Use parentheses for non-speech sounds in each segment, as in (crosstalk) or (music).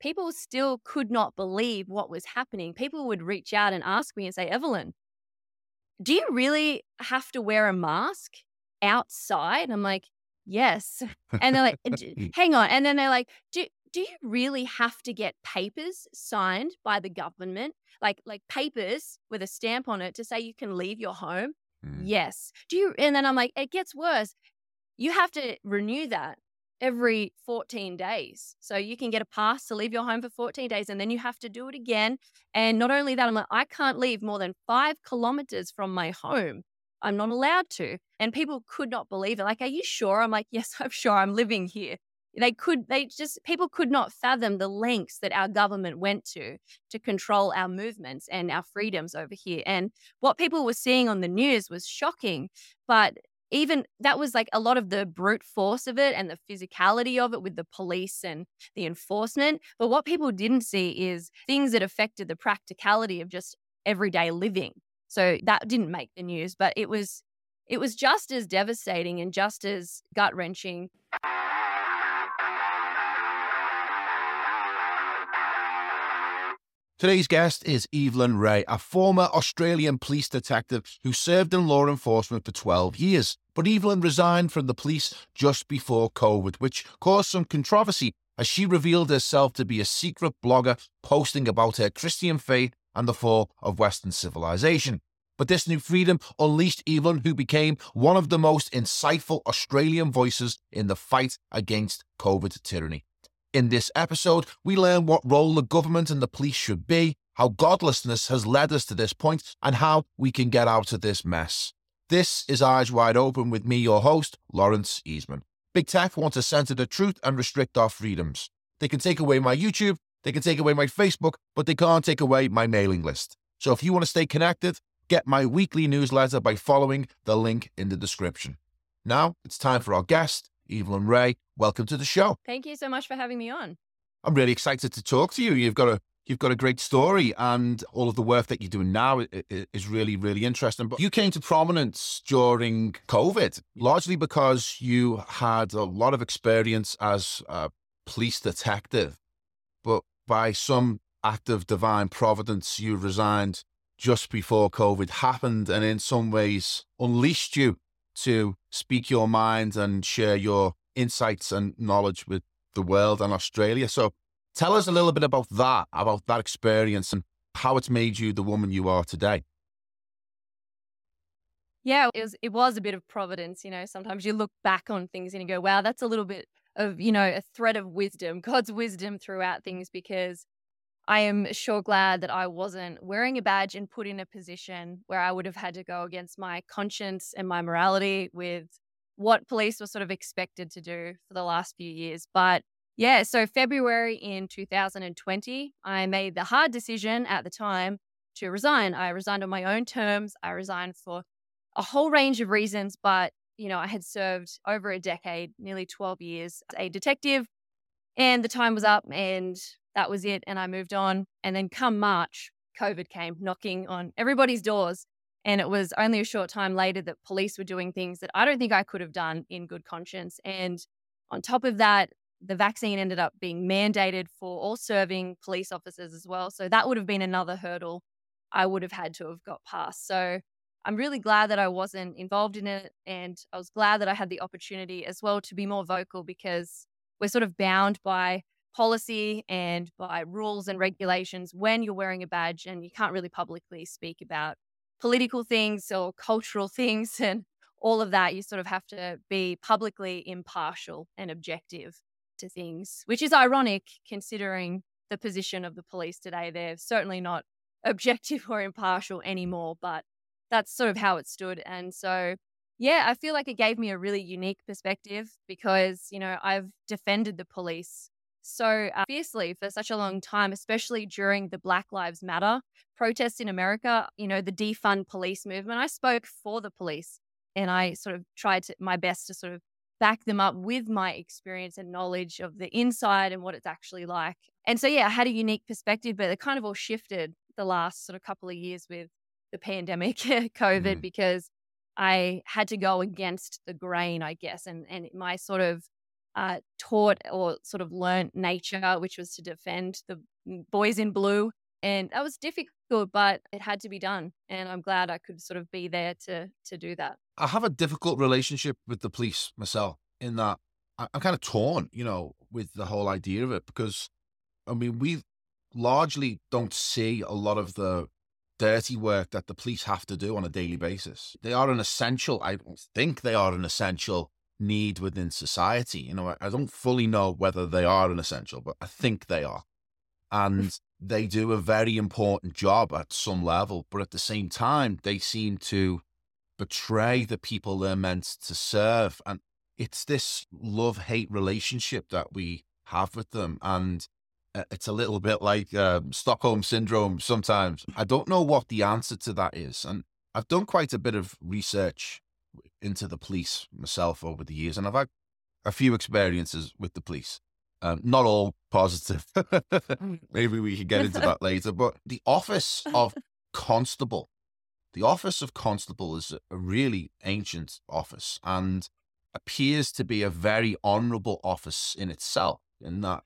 people still could not believe what was happening. People would reach out and ask me and say, Evelyn, do you really have to wear a mask outside? I'm like, yes. And they're like, (laughs) hang on. And then they're like, do, do you really have to get papers signed by the government? Like, like papers with a stamp on it to say you can leave your home? Mm. Yes. Do you? And then I'm like, it gets worse. You have to renew that every 14 days. So you can get a pass to leave your home for 14 days and then you have to do it again. And not only that, I'm like, I can't leave more than five kilometers from my home. I'm not allowed to. And people could not believe it. Like, are you sure? I'm like, yes, (laughs) I'm sure. I'm living here. They could, they just, people could not fathom the lengths that our government went to to control our movements and our freedoms over here. And what people were seeing on the news was shocking. But even that was like a lot of the brute force of it and the physicality of it with the police and the enforcement. But what people didn't see is things that affected the practicality of just everyday living. So that didn't make the news, but it was it was just as devastating and just as gut wrenching. Today's guest is Evelyn Rae, a former Australian police detective who served in law enforcement for 12 years. But Evelyn resigned from the police just before COVID, which caused some controversy as she revealed herself to be a secret blogger posting about her Christian faith and the fall of Western civilization. But this new freedom unleashed Evelyn, who became one of the most insightful Australian voices in the fight against COVID tyranny. In this episode, we learn what role the government and the police should be, how godlessness has led us to this point, and how we can get out of this mess. This is Eyes Wide Open with me, your host, Lawrence Eastman. Big Tech wants to censor the truth and restrict our freedoms. They can take away my YouTube, they can take away my Facebook, but they can't take away my mailing list. So if you want to stay connected, get my weekly newsletter by following the link in the description. Now it's time for our guest, Evelyn Rae, welcome to the show. Thank you so much for having me on. I'm really excited to talk to you. You've got a you've got a great story, and all of the work that you're doing now is really really interesting. But you came to prominence during COVID, largely because you had a lot of experience as a police detective, but by some act of divine providence, you resigned just before COVID happened, and in some ways unleashed you to speak your mind and share your insights and knowledge with the world and Australia. So tell us a little bit about that, about that experience and how it's made you the woman you are today. Yeah, it was it was a bit of providence, you know. Sometimes you look back on things and you go, wow, that's a little bit of, you know, a thread of wisdom, (laughs) God's wisdom throughout things because I am sure glad that I wasn't wearing a badge and put in a position where I would have had to go against my conscience and my morality with what police were sort of expected to do for the last few years. But yeah, so February in 2020, I made the hard decision at the time to resign. I resigned on my own terms. I resigned for a whole range of reasons, but you know, I had served over a decade, nearly 12 years as a detective, and the time was up and that was it. And I moved on. And then come March, COVID came knocking on everybody's doors. And it was only a short time later that police were doing things that I don't think I could have done in good conscience. And on top of that, the vaccine ended up being mandated for all serving police officers as well. So that would have been another hurdle I would have had to have got past. So I'm really glad that I wasn't involved in it. And I was glad that I had the opportunity as well to be more vocal because we're sort of bound by policy and by rules and regulations when you're wearing a badge and you can't really publicly speak about political things or cultural (laughs) things and all of that. You sort of have to be publicly impartial and objective to things which is ironic considering the position of the police today. They're certainly not (laughs) objective or impartial anymore but that's sort of how it stood. And so yeah i feel like it gave me a really unique perspective because you know i've defended the police so uh, fiercely for such a long time, especially during the Black Lives Matter protests in America, you know, the defund police movement. I spoke for the police and I sort of tried to, my best to sort of back them up with my experience and knowledge of the inside and what it's actually like. And so, yeah, I had a unique perspective, but it kind of all shifted the last sort of couple of years with the pandemic, (laughs) COVID, mm. because I had to go against the grain, I guess. And, and my sort of uh, taught or sort of learned nature, which was to defend the boys in blue. And that was difficult, but it had to be done. And I'm glad I could sort of be there to to do that. I have a difficult relationship with the police myself in that I'm kind of torn, you know, with the whole idea of it because I mean, we largely don't see a lot of the dirty work that the police have to do on a daily basis. They are an essential, I think they are an essential need within society. You know, I don't fully know whether they are an essential, but I think they are. And they do a very important job at some level, but at the same time, they seem to betray the people they're meant to serve. And it's this love hate relationship that we have with them. And it's a little bit like uh, Stockholm syndrome sometimes. I don't know what the answer to that is. And I've done quite a bit of research into the police myself over the years, and I've had a few experiences with the police. Um, not all positive. Mm. (laughs) Maybe we could get into (laughs) that later. But the office of constable, the office of constable is a really ancient office and appears to be a very honourable office in itself. In that,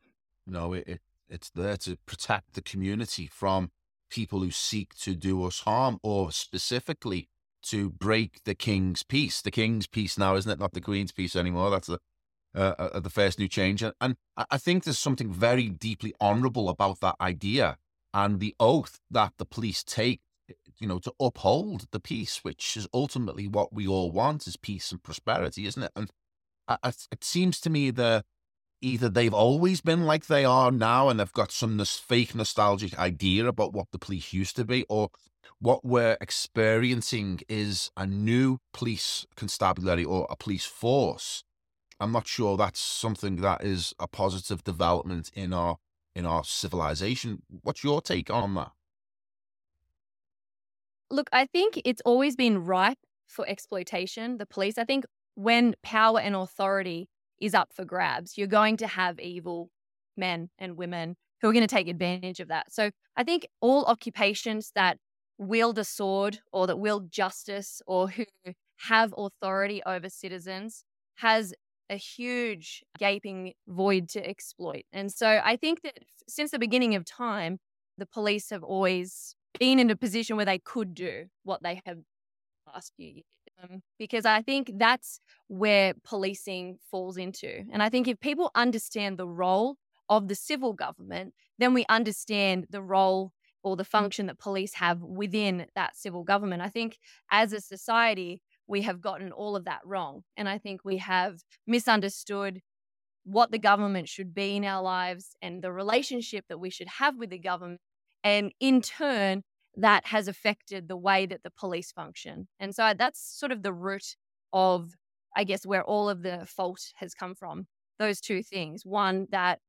you know, it, it it's there to protect the community from people who seek to do us harm or specifically to break the king's peace. The king's peace now, isn't it? Not the queen's peace anymore. That's the uh, uh, the first new change. And, I think there's something very deeply honourable about that idea and the oath that the police take, you know, to uphold the peace, which is ultimately what we all want is peace and prosperity, isn't it? And it seems to me that either they've always been like they are now and they've got some fake nostalgic idea about what the police used to be, or what we're experiencing is a new police constabulary or a police force. I'm not sure that's something that is a positive development in our in our civilization. What's your take on that? Look, I think it's always been ripe for exploitation. The police, I think, when power and authority is up for grabs, you're going to have evil men and women who are going to take advantage of that. So I think all occupations that wield a sword or that wield justice or who have authority over citizens has a huge gaping void to exploit. And so I think that since the beginning of time, the police have always been in a position where they could do what they have last few years. Um, because I think that's where policing falls into. And I think if people understand the role of the civil government, then we understand the role or the mm. function that police have within that civil government. I think as a society, we have gotten all of that wrong. And I think we have misunderstood what the government should be in our lives and the relationship that we should have with the government. And in turn, that has affected the way that the police function. And so that's sort of the root of, I guess, where all of the fault has come from. Those two things. One, that,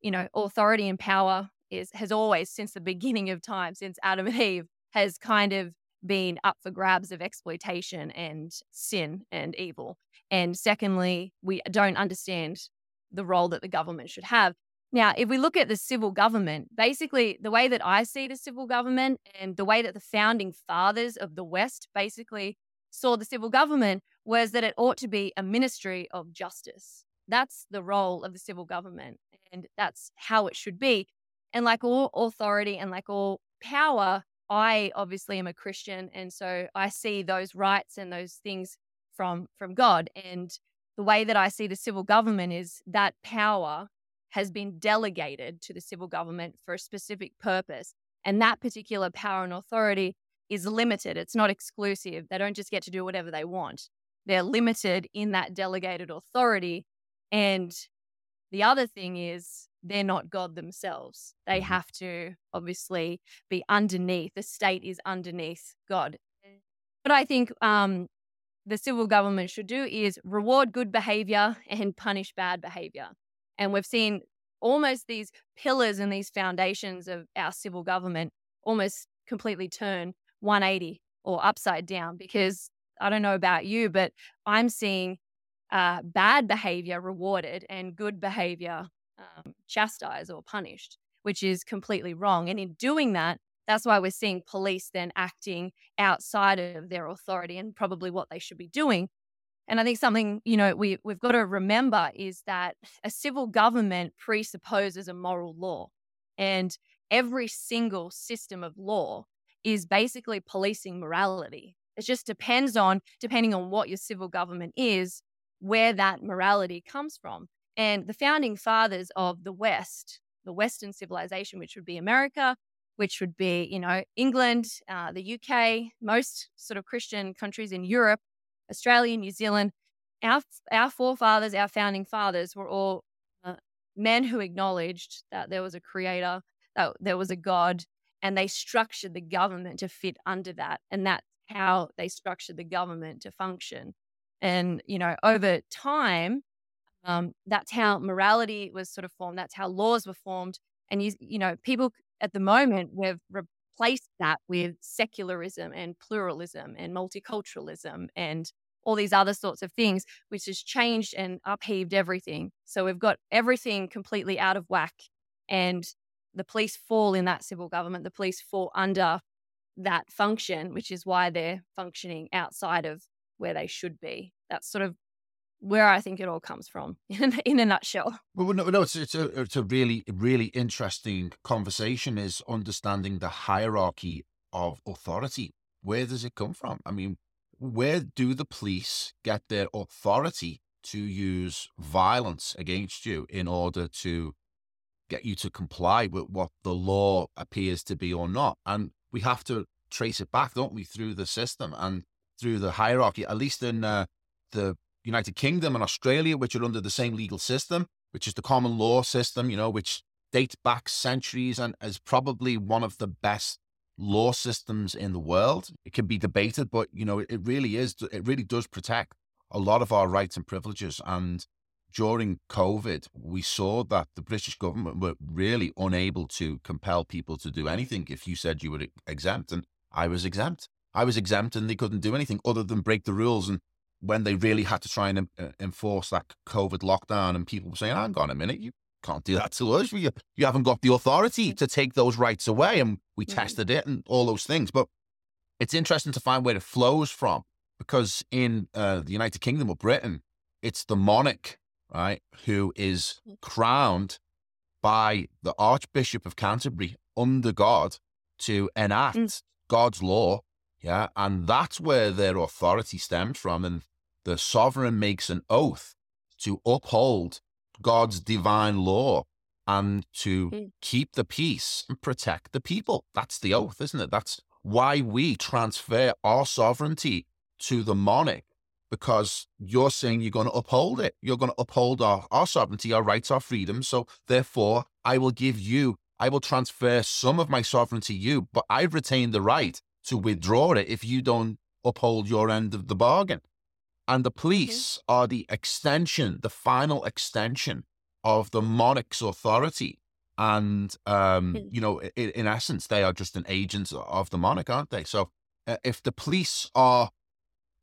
you know, authority and power is has always since the beginning of time, since Adam and Eve, has kind of been up for grabs of exploitation and sin and evil. And secondly, we don't understand the role that the government should have. Now, if we look at the civil government, basically the way that I see the civil government and the way that the founding fathers of the West basically saw the civil government was that it ought to be a ministry of justice. That's the role of the civil government, and that's how it should be. And like all authority and like all power, I obviously am a Christian. And so I see those rights and those things from, from God. And the way that I see the civil government is that power has been delegated to the civil government for a specific purpose. And that particular power and authority is limited. It's not exclusive. They don't just get to do whatever they want. They're limited in that delegated authority. And the other thing is they're not God themselves. They mm-hmm. have to obviously be underneath. The state is underneath God. But I think um, the civil government should do is reward good behavior and punish bad behavior. And we've seen almost these pillars and these foundations of our civil government almost completely turn 180 or upside down because I don't know about you, but I'm seeing uh, bad behavior rewarded and good behavior um, chastised or punished, which is completely wrong. And in doing that, that's why we're seeing police then acting outside of their authority and probably what they should be doing. And I think something, you know, we, we've got to remember is that a civil government presupposes a moral law. And every single system of law is basically policing morality. It just depends on, depending on what your civil government is, where that morality comes from. And the founding fathers of the West, the Western civilization, which would be America, which would be, you know, England, uh, the UK, most sort of Christian countries in Europe, Australia, New Zealand, our, our forefathers, our founding fathers were all uh, men who acknowledged that there was a creator, that there was a God, and they structured the government to fit under that. And that's how they structured the government to function. And, you know, over time, um, that's how morality was sort of formed. That's how laws were formed. And, you, you know, people at the moment, we've replaced that with secularism and pluralism and multiculturalism and all these other sorts of things, which has changed and upheaved everything. So we've got everything completely out of whack. And the police fall in that civil government. The police fall under that function, which is why they're functioning outside of where they should be. That's sort of where I think it all comes from (laughs) in, in a nutshell. Well, no, no, it's, it's, a, it's a really, really interesting conversation is understanding the hierarchy of authority. Where does it come from? I mean, where do the police get their authority to use violence against you in order to get you to comply with what the law appears to be or not? And we have to trace it back, don't we, through the system and through the hierarchy, at least in uh, the United Kingdom and Australia, which are under the same legal system, which is the common law system, you know, which dates back centuries and is probably one of the best law systems in the world. It can be debated, but you know, it really is, it really does protect a lot of our rights and privileges. And during COVID, we saw that the British government were really unable to compel people to do anything if you said you were exempt. And I was exempt. I was exempt and they couldn't do anything other than break the rules. And when they really had to try and uh, enforce that COVID lockdown, and people were saying, hang on a minute, you can't do that to us. You, you haven't got the authority to take those rights away. And we mm-hmm. tested it and all those things. But it's interesting to find where it flows from because in uh, the United Kingdom or Britain, it's the monarch, right, who is mm. crowned by the Archbishop of Canterbury under God to enact mm. God's law. Yeah. And that's where their authority stems from. And the sovereign makes an oath to uphold God's divine law and to mm. keep the peace and protect the people. That's the oath, isn't it? That's why we transfer our sovereignty to the monarch because you're saying you're going to uphold it. You're going to uphold our, our sovereignty, our rights, our freedoms. So therefore, I will give you, I will transfer some of my sovereignty to you, but I've retained the right to withdraw it if you don't uphold your end of the bargain. And the police mm-hmm. are the extension, the final extension of the monarch's authority. And, um, mm. you know, in, in, essence, they are just an agent of the monarch, aren't they? So uh, if the police are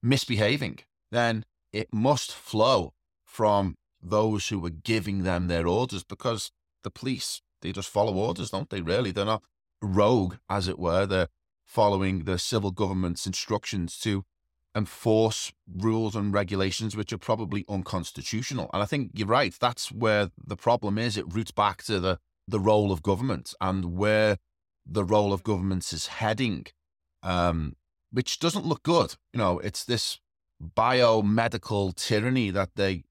misbehaving, then it must flow from those who are giving them their orders because the police, they just follow orders, don't they? Really? They're not rogue, as it were. They're following the civil government's instructions to enforce rules and regulations which are probably unconstitutional. And I think you're right. That's where the problem is. It roots back to the, the role of government and where the role of governments is heading, um, which doesn't look good. You know, it's this biomedical tyranny that they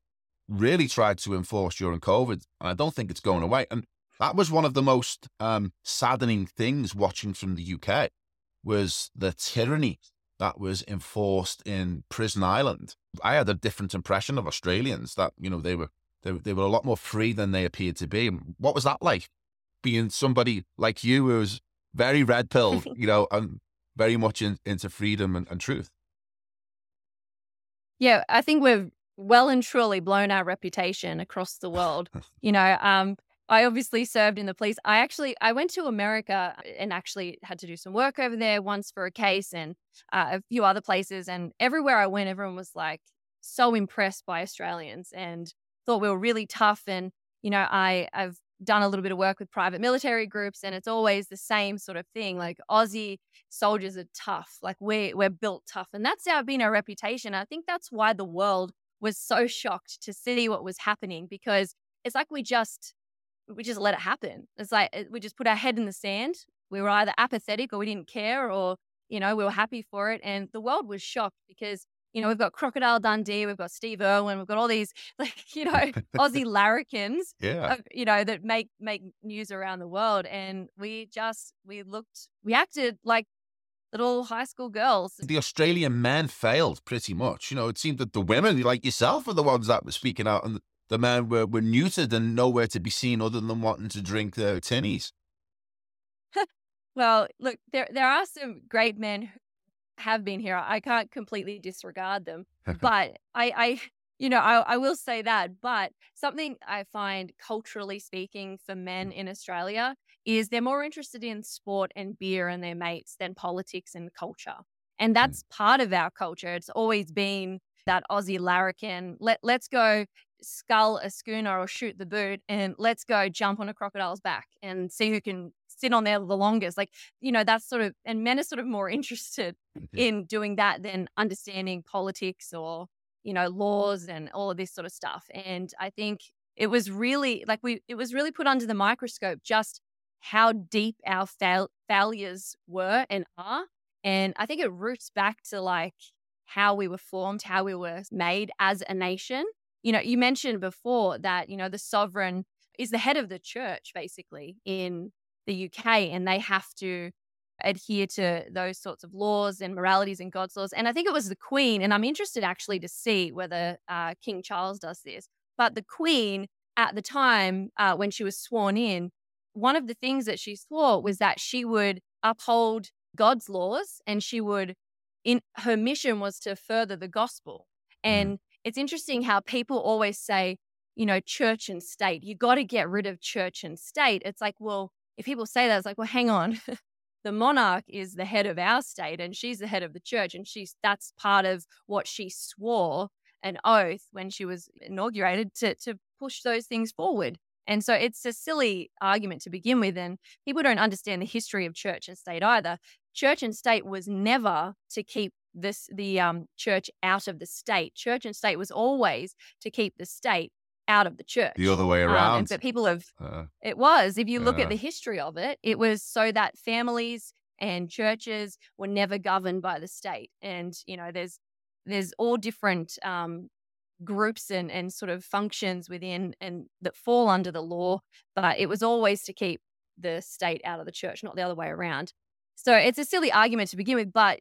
really tried to enforce during COVID. And I don't think it's going away. And that was one of the most um, saddening things watching from the UK was the tyranny that was enforced in Prison Island. I had a different impression of Australians that, you know, they were they, they were a lot more free than they appeared to be. What was that like? Being somebody like you who was very red pilled, (laughs) you know, and very much in, into freedom and, and truth. Yeah, I think we've well and truly blown our reputation across the world. (laughs) you know, um, I obviously served in the police. I actually I went to America and actually had to do some work over there once for a case and uh, a few other places. And everywhere I went, everyone was like so impressed by Australians and thought we were really tough. And you know, I I've done a little bit of work with private military groups, and it's always the same sort of thing. Like Aussie soldiers are tough, like we we're built tough, and that's our been our reputation. I think that's why the world was so shocked to see what was happening because it's like we just we just let it happen. It's like eh, we just put our head in the sand. We were either apathetic or we didn't care, or you know we were happy for it, and the world was shocked because you know, we've got Crocodile Dundee, we've got Steve Irwin, we've got all these (laughs) like, you know, Aussie (laughs) larrikins, yeah. you know, that make make news around the world. And we just we looked we acted like little high school girls. The Australian men failed pretty much. You know, it seemed that the women, like yourself, were the ones that were speaking out and the men were, were neutered and nowhere to be seen other than wanting to drink their tinnies. (laughs) well, look, there there are some great men who have been here. I can't completely disregard them, (laughs) but I, I, you know, I, I will say that. But something I find culturally speaking for men in Australia is they're more interested in sport and beer and their mates than politics and culture. And mm. that's part of our culture. It's always been that Aussie larrikin. Let let's go scull a schooner or shoot the boot and let's go jump on a crocodile's back and see who can sit on there the longest. Like, you know, that's sort of, and men are sort of more (laughs) interested in doing that than understanding politics or, you know, laws and all of this sort of stuff. And I think it was really like we, it was really put under the microscope just how deep our fail- failures were and are. And I think it roots back to like how we were formed, how we were made as a nation. You know, you mentioned before that, you know, the sovereign is the head of the church basically in the UK and they have to adhere to those sorts of laws and moralities and God's laws. And I think it was the Queen, and I'm interested actually to see whether uh, King Charles does this. But the Queen at the time uh, when she was sworn in, one of the things that she swore was that she would uphold God's laws and she would, in her mission was to further the gospel. Mm-hmm. And. It's interesting how people always say, you know, church and state. You got to get rid of church and state. It's like, well, if people say that, it's like, well, hang on. (laughs) the monarch is the head of our state and she's the head of the church. And she's that's part of what she swore an oath when she was inaugurated to, to push those things forward. And so it's a silly argument to begin with. And people don't understand the history of church and state either. Church and state was never to keep this the um, church out of the state. Church and state was always to keep the state out of the church. The other way around. Um, but people have, uh, it was, if you look uh, at the history of it, it was so that families and churches were never governed by the state. And, you know, there's, there's all different um, groups and, and sort of functions within and that fall under the law, but it was always to keep the state out of the church, not the other way around. So it's a silly argument to begin with, but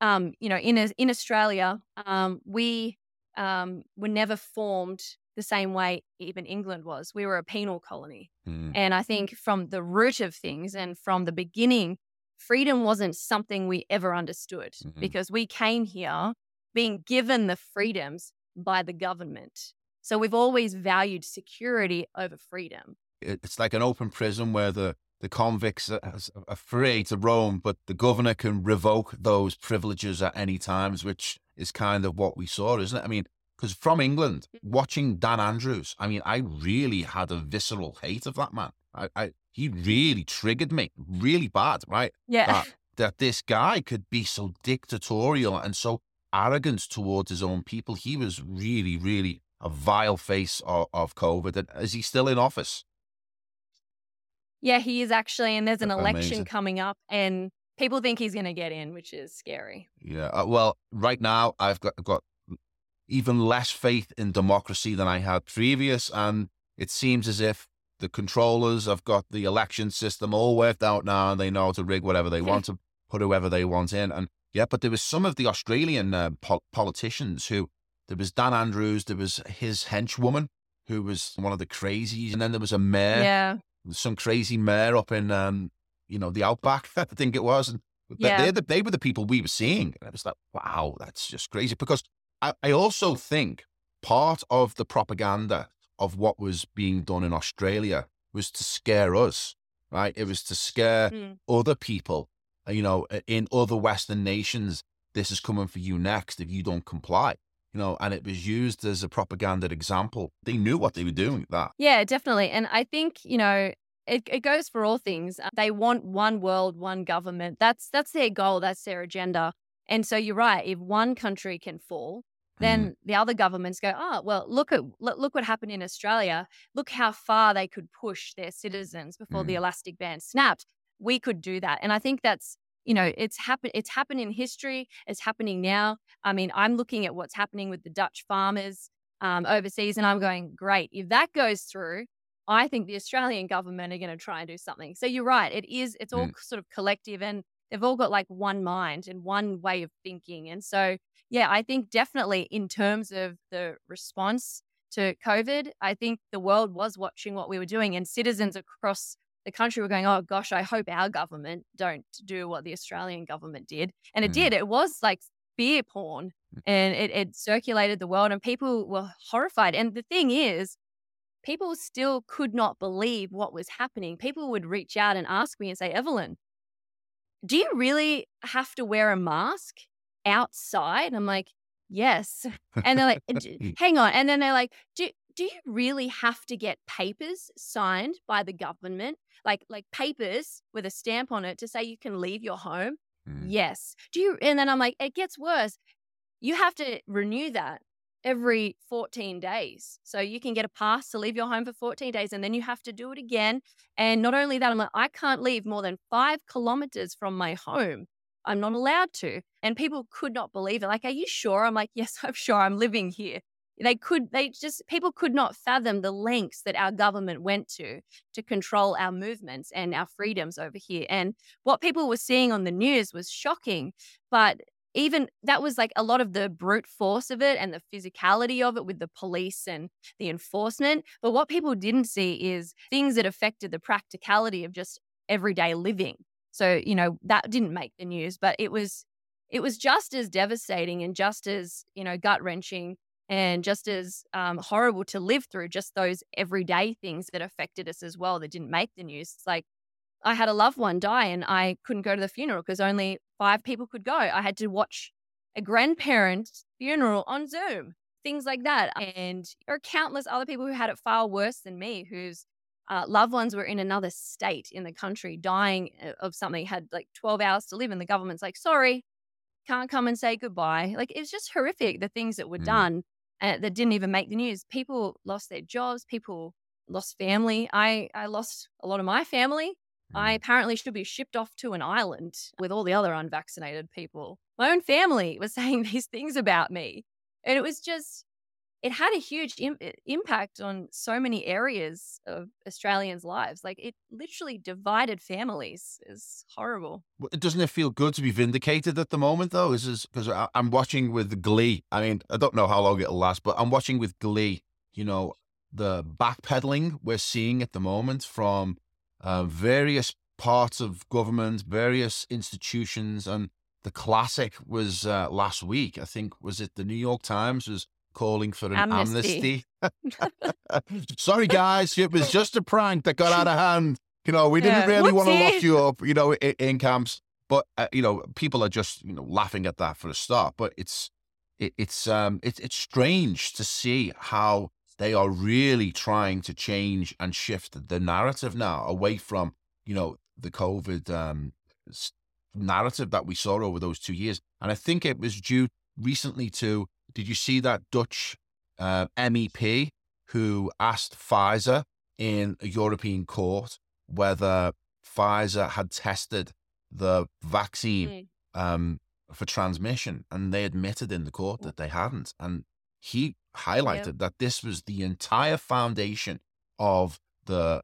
um, you know, in in Australia, um, we um, were never formed the same way even England was. We were a penal colony. Mm. And I think from the root of things and from the beginning, freedom wasn't something we ever understood mm-hmm. because we came here being given the freedoms by the government. So we've always valued security over freedom. It's like an open prison where the, the convicts are, are free to roam, but the governor can revoke those privileges at any times, which is kind of what we saw, isn't it? I mean, because from England, mm-hmm. watching Dan Andrews, I mean, I really had a visceral hate of that man. I, I he really triggered me, really bad, right? Yeah. That, (laughs) that this guy could be so dictatorial and so arrogant towards his own people. He was really, really a vile face of, of COVID. And is he still in office? Yeah, he is actually. And there's an Amazing. election coming up, and people think he's going to get in, which is scary. Yeah. Uh, well, right now I've got, got even less faith in democracy than I had previous. And it seems as if the controllers have got the election system all worked out now and they know how to rig whatever they want to put whoever they want in. And yeah, but there was some of the Australian uh, po- politicians who there was Dan Andrews, there was his henchwoman who was one of the crazies, and then there was a mayor, yeah, some crazy mayor up in um, you know, the outback, (laughs) I think it was, and yeah. they, they were the people we were seeing. And I was like, wow, that's just crazy because I, I also think part of the propaganda of what was being done in Australia was to scare us, right? It was to scare mm. other people, you know, in other Western nations. This is coming for you next if you don't comply. You know, and it was used as a propaganda example. They knew what they were doing. That yeah, definitely. And I think you know it, it goes for all things. Uh, they want one world, one government. That's that's their goal. That's their agenda. And so you're right. If one country can fall, then mm. the other governments go, oh, well, look at look what happened in Australia. Look how far they could push their citizens before mm. the elastic band snapped. We could do that, and I think that's you know it's happened. It's happened in history. It's happening now. I mean, I'm looking at what's happening with the Dutch farmers um, overseas, and I'm going, great. If that goes through, I think the Australian government are going to try and do something. So you're right. It is. It's all mm. sort of collective, and they've all got like one mind and one way of thinking. And so, yeah, I think definitely in terms of the response to COVID, I think the world was watching what we were doing, and citizens across the country were going, "Oh gosh, I hope our government don't do what the Australian government did." And it mm. did. It was like fear porn, mm. and it, it circulated the world, and people were horrified. And the thing is, people still could not believe what was happening. People would reach out and ask me and say, Evelyn, do you really have to wear a mask outside? I'm like, yes. And they're like, (laughs) hang on. And then they're like, do, do you really have to get papers signed by the government? Like, like papers with a stamp on it to say you can leave your home? Mm. Yes. Do you? And then I'm like, it gets worse. You have to renew that every 14 days. So you can get a pass to leave your home for 14 days and then you have to do it again. And not only that, I'm like, I can't leave more than five kilometers from my home. I'm not allowed to. And people could not believe it. Like, are you sure? I'm like, yes, I'm sure I'm living here. They could, they just, people could not fathom the lengths that our government went to to control our movements and our freedoms over here. And what people were seeing on the news was shocking. But even that was like a lot of the brute force of it and the physicality of it with the police and the enforcement. But what people didn't see is things that affected the practicality of just everyday living. So, you know, that didn't make the news, but it was it was just as devastating and just as, you know, gut wrenching and just as um, horrible to live through just those everyday things that affected us as well that didn't make the news. It's like I had a loved one die and I couldn't go to the funeral because only five people could go. I had to watch a grandparent's funeral on Zoom, things like that. And there are countless other people who had it far worse than me, whose uh, loved ones were in another state in the country dying uh, of something, had like 12 hours to live. And the government's like, sorry, can't come and say goodbye. Like it's just horrific, the things that were mm. done uh, that didn't even make the news. People lost their jobs, people lost family. I, I lost a lot of my family I mm. apparently should be shipped off to an island with all the other unvaccinated people. My own family was (laughs) saying these things about me. And it was just, it had a huge Im- impact on so many areas of Australians' lives. Like it literally divided families. It's horrible. Doesn't it feel good to be vindicated at the moment, though? Is because I'm watching with Glee. I mean, I don't know how long it'll last, but I'm watching with Glee. You know, the backpedaling we're seeing at the moment from uh, various parts of government, various institutions, and the classic was uh, last week. I think was it the New York Times was calling for an amnesty. amnesty. (laughs) (laughs) Sorry, guys, it was just a prank that got out of hand. You know, we didn't yeah. really want to lock you up. You know, in, in camps, but uh, you know, people are just you know laughing at that for a start. But it's it, it's um it's it's strange to see how they are really trying to change and shift the narrative now away from, you know, the COVID um, narrative that we saw over those two years. And I think it was due recently to, did you see that Dutch uh, MEP who asked Pfizer in a European court whether Pfizer had tested the vaccine mm. um, for transmission, and they admitted in the court that they hadn't. And he highlighted that this was the entire foundation of the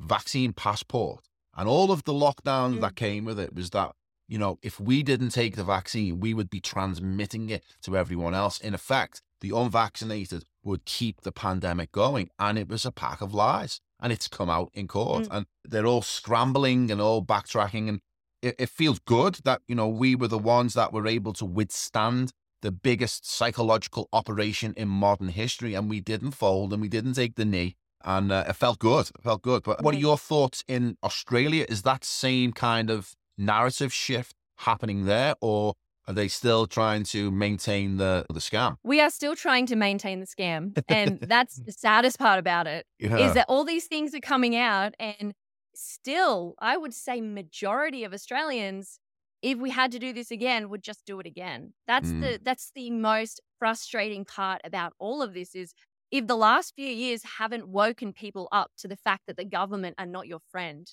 vaccine passport and all of the lockdowns mm. that came with it was that you know if we didn't take the vaccine we would be transmitting it to everyone else in effect the unvaccinated would keep the pandemic going and it was a pack of lies and it's come out in court mm. and they're all scrambling and all backtracking and it, it feels good that you know we were the ones that were able to withstand the biggest psychological operation in modern history, and we didn't fold and we didn't take the knee. And uh, it felt good. It felt good. But what are your thoughts in Australia? Is that same kind of narrative shift happening there, or Are they still trying to maintain the the scam? We are still trying to maintain the scam. And (laughs) that's the saddest part about it Yeah. is that all these things are coming out and still I would say majority of Australians if we had to do this again would just do it again. That's Mm. the that's the most frustrating part about all of this is if the last few years haven't woken people up to the fact that the government are not your friend,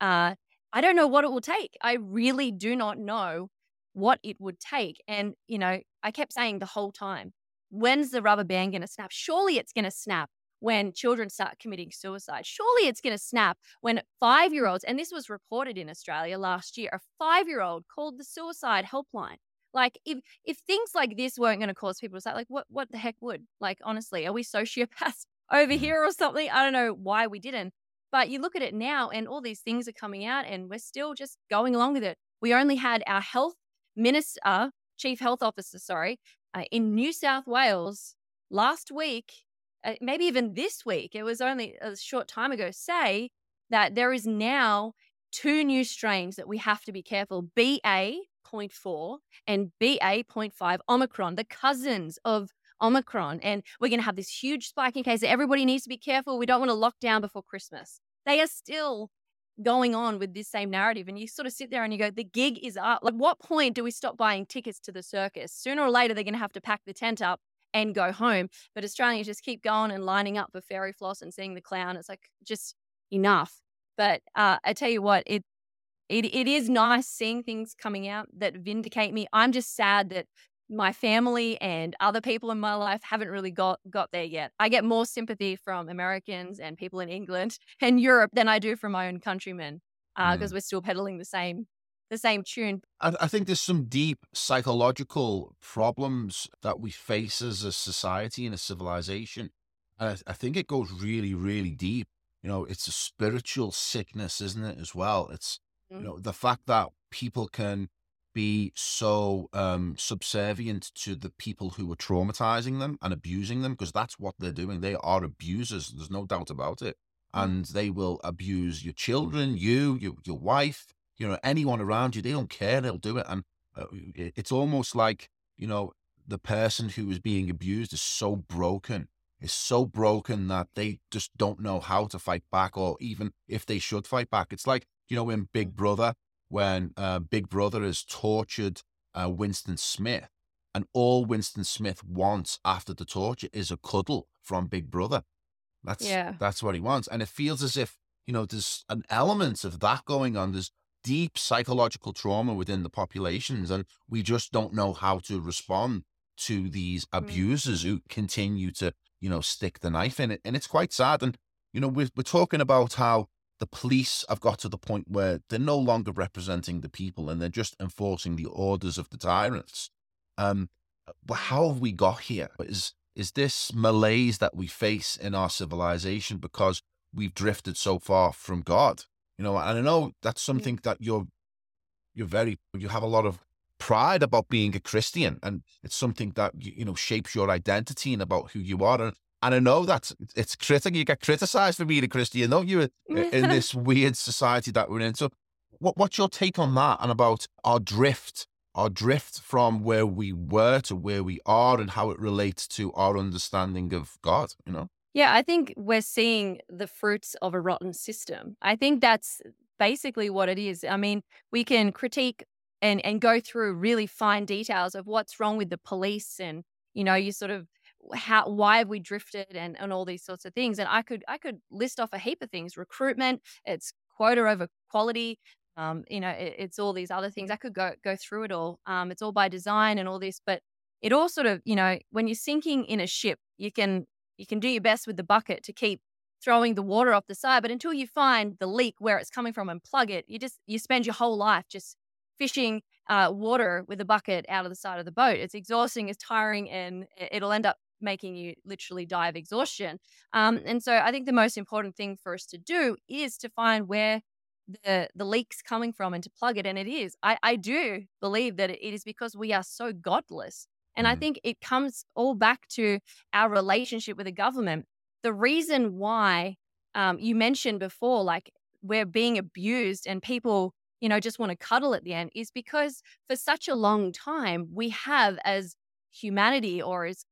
uh, I don't know what it will take. I really do not know what it would take. And, you know, I kept saying the whole time, when's the rubber band going to snap? Surely it's going to snap when children start committing suicide. Surely it's going to snap when five year olds, and this was reported in Australia last year, a five year old called the suicide helpline. Like if if things like this weren't going to cause people to say, like, what what the heck would? Like, honestly, are we sociopaths (laughs) over Mhm. here or something? I don't know why we didn't. But you look at it now, and all these things are coming out, and we're still just going along with it. We only had our health minister, chief health officer, sorry, uh, in New South Wales last week, uh, maybe even this week, it was only a short time ago, say that there is now two new strains that we have to be careful BA.4 and BA.5 Omicron, the cousins of Omicron. And we're going to have this huge spike in cases. Everybody needs to be careful. We don't want to lock down before Christmas. They are still going on with this same narrative. And you sort of sit there and you go, the gig is up. Like, what point do we stop buying tickets to the circus? Sooner or later, they're going to have to pack the tent up and go home. But Australians just keep going and lining up for fairy floss and seeing the clown. It's like just enough. But uh, I tell you what, it it it is nice seeing things coming out that vindicate me. I'm just sad that my family and other people in my life haven't really got got there yet. I get more sympathy from Americans and people in England (laughs) and Europe than I do from my own countrymen because Mm. we're still peddling the same the same tune. I, I think there's some deep psychological problems that we face as a society and a civilization. And I, I think it goes really, really deep. You know, it's a spiritual sickness, isn't it, as well? It's, you Mhm. know, the fact that people can be so um, subservient to the people who are traumatizing them and abusing them, because that's what they're doing. They are abusers. There's no doubt about it. Mhm. And they will abuse your children, you, your, your wife, you know, anyone around you. They don't care. They'll do it. And uh, it's almost like, you know, the person who is being abused is so broken, is so broken that they just don't know how to fight back or even if they should fight back. It's like, you know, in Big Brother, when uh, Big Brother has tortured uh, Winston Smith, and all Winston Smith wants after the torture is a cuddle from Big Brother. That's Yeah. that's what he wants, and it feels as if you know there's an element of that going on. There's deep psychological trauma within the populations, and we just don't know how to respond to these abusers who continue to you know stick the knife in it, and it's quite sad. And you know we're we're talking about how the police have got to the point where they're no longer representing the people and they're just enforcing the orders of the tyrants. Um, but how have we got here? Is is this malaise that we face in our civilization because we've drifted so far from God? You know, and I know that's something that you're you're very you have a lot of pride about being a Christian, and it's something that you, you know shapes your identity and about who you are. And, and I know that it's critical. You get criticized for being a Christian, don't you? in- uh, (laughs) In this weird society that we're in. So, what what's your take on that and about our drift, our drift from where we were to where we are, and how it relates to our understanding of God? You know. Yeah, I think we're seeing the fruits of a rotten system. I think that's basically what it is. I mean, we can critique and and go through really fine details of what's wrong with the police and you know, you sort of how why have we drifted and and all these sorts of things. And I could I could list off a heap of things. Recruitment, it's quota over quality. Um, you know, it, it's all these other things. I could go go through it all. Um, it's all by design and all this, but it all sort of, you know, when you're sinking in a ship, you can you can do your best with the bucket to keep throwing the water off the side but until you find the leak where it's coming from and plug it you just you spend your whole life just fishing uh, water with a bucket out of the side of the boat it's exhausting it's tiring and it'll end up making you literally die of exhaustion um, and so i think the most important thing for us to do is to find where the the leaks coming from and to plug it and it is i i do believe that it is because we are so godless and I Mhm. think it comes all back to our relationship with the government. The reason why um, you mentioned before, like we're being abused and people, you know, just want to cuddle at the end is because for such a long time, we have, as humanity or as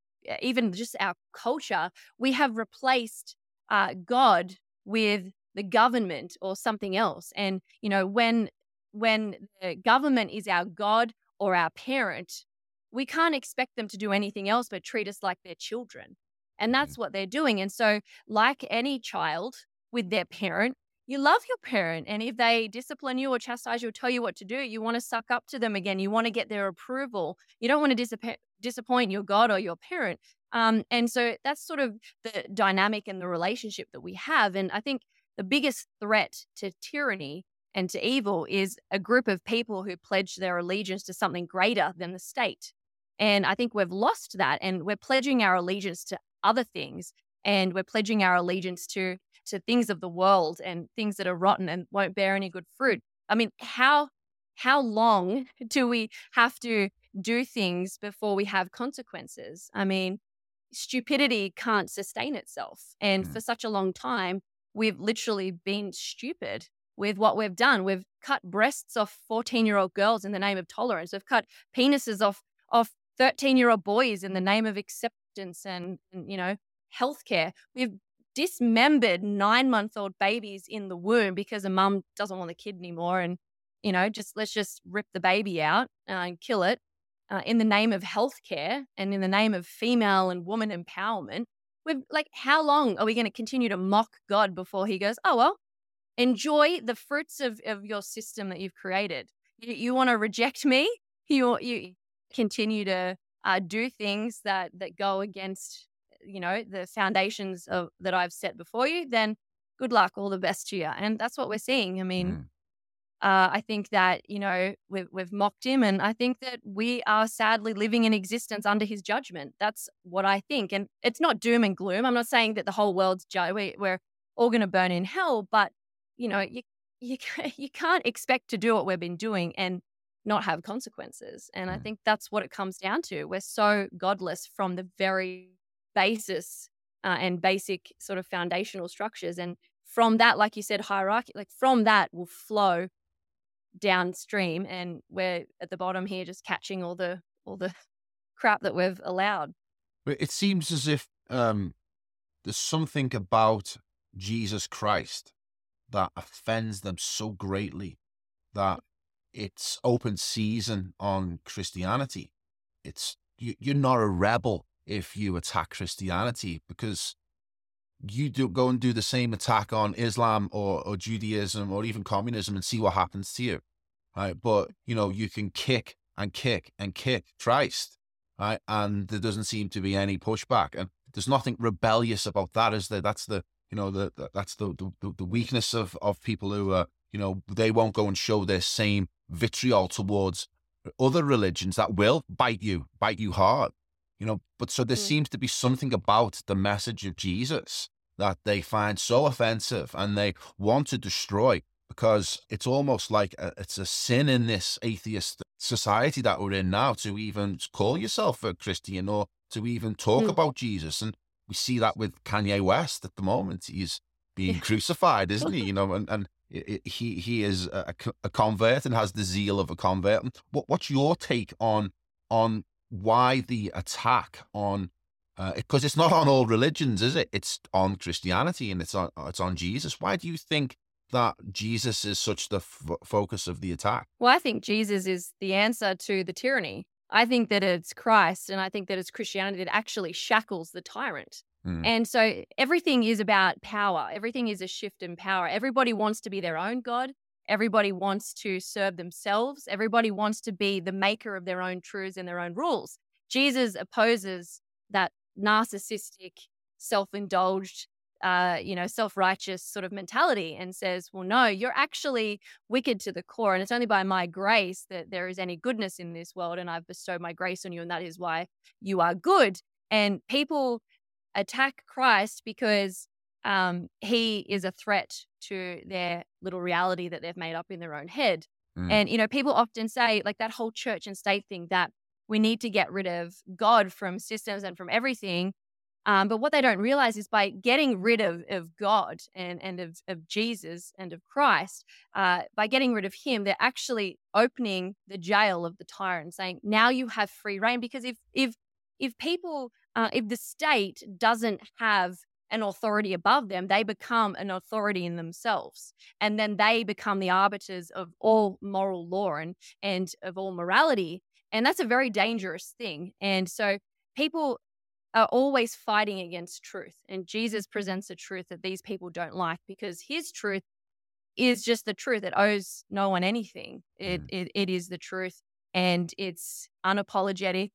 even just our culture, we have replaced uh, God with the government or something else. And, you know, when when the government is our God or our parent, we can't expect them to do anything else but treat us like their children. And that's what they're doing. And so, like any child with their parent, you love your parent. And if they discipline you or chastise you or tell you what to do, you want to suck up to them again. You want to get their approval. You don't want to disappoint, disappoint your God or your parent. Um, and so that's sort of the dynamic and the relationship that we have. And I think the biggest threat to tyranny and to evil is a group of people who pledge their allegiance to something greater than the state. And I think we've lost that and we're pledging our allegiance to other things and we're pledging our allegiance to to things of the world and things that are rotten and won't bear any good fruit. I mean, how how long (laughs) do we have to do things before we have consequences? I mean, stupidity can't sustain itself. And mm. for such a long time, we've literally been stupid with what we've done. We've cut breasts off 14 year old girls in the name of tolerance. We've cut penises off, off 13 year old boys in the name of acceptance and, and you know, healthcare. We've dismembered nine month old babies in the womb because a mum doesn't want the kid anymore. And, you know, just let's just rip the baby out uh, and kill it uh, in the name of healthcare and in the name of female and woman empowerment. we're like, how long are we going to continue to mock God before he goes, oh, well, enjoy the fruits of, of your system that you've created? You, you want to reject me? You, you continue to uh, do things that, that go against, you know, the foundations of that I've set before you, then good luck, all the best to you. And that's what we're seeing. I mean, mm. Uh, I think that you know we've we've mocked him, and I think that we are sadly living in existence under his judgment. That's what I think, and it's not doom and gloom. I'm not saying that the whole world's ju- we, we're all going to burn in hell, but you know you you (laughs) you can't expect to do what we've been doing and not have consequences. And I mm. think that's what it comes down to. We're so godless from the very basis uh, and basic sort of foundational structures, and from that, like you said, hierarchy, like from that will flow downstream and we're at the bottom here just catching all the all the (laughs) crap that we've allowed. It seems as if um there's something about jesus christ that offends them so greatly that it's open season on christianity. It's you, you're not a rebel if you attack christianity because you do go and do the same attack on Islam or, or Judaism or even communism and see what happens to you. Right. But, you know, you can kick and kick and kick Christ. Right. And there doesn't seem to be any pushback. And there's nothing rebellious about that, is there? That's the, you know, the, the that's the, the, the weakness of, of people who are, you know, they won't go and show their same vitriol towards other religions that will bite you, bite you hard you know but so there mm. seems to be something about the message of jesus that they find so offensive and they want to destroy because it's almost like a, it's a sin in this atheist society that we're in now to even call yourself a christian or to even talk mm. about jesus and we see that with kanye west at the moment he's being crucified (laughs) isn't he you know and, and he he is a, a convert and has the zeal of a convert. What what's your take on on why the attack on because uh, it's not on all religions, is it? It's on Christianity and it's on it's on Jesus. Why do you think that Jesus is such the f- focus of the attack? Well, I think Jesus is the answer to the tyranny. I think that it's Christ and I think that it's Christianity that actually shackles the tyrant. Mm. And so everything is about power. Everything is a shift in power. Everybody wants to be their own God. Everybody wants to serve themselves. Everybody wants to be the maker of their own truths and their own rules. Jesus opposes that narcissistic, self-indulged, uh, you know, self-righteous sort of mentality and says, well, no, you're actually wicked to the core. And it's only by my grace that there is any goodness in this world. And I've bestowed my grace on you. And that is why you are good. And people attack Christ because um, he is a threat to their little reality that they've made up in their own head. Mm. And, you know, people often say, like that whole church and state thing, that we need to get rid of God from systems and from everything Um, but what they don't realize is by getting rid of, of God and, and of, of Jesus and of Christ, uh, by getting rid of him, they're actually opening the jail of the tyrant, saying, now you have free rein. Because if if if people, uh, if the state doesn't have an authority above them, they become an authority in themselves. And then they become the arbiters of all moral law and, and of all morality. And that's a very dangerous thing. And so people are always fighting against truth. And Jesus presents a truth that these people don't like because his truth is just the truth. It owes no one anything. It, mm. it, it is the truth. And it's unapologetic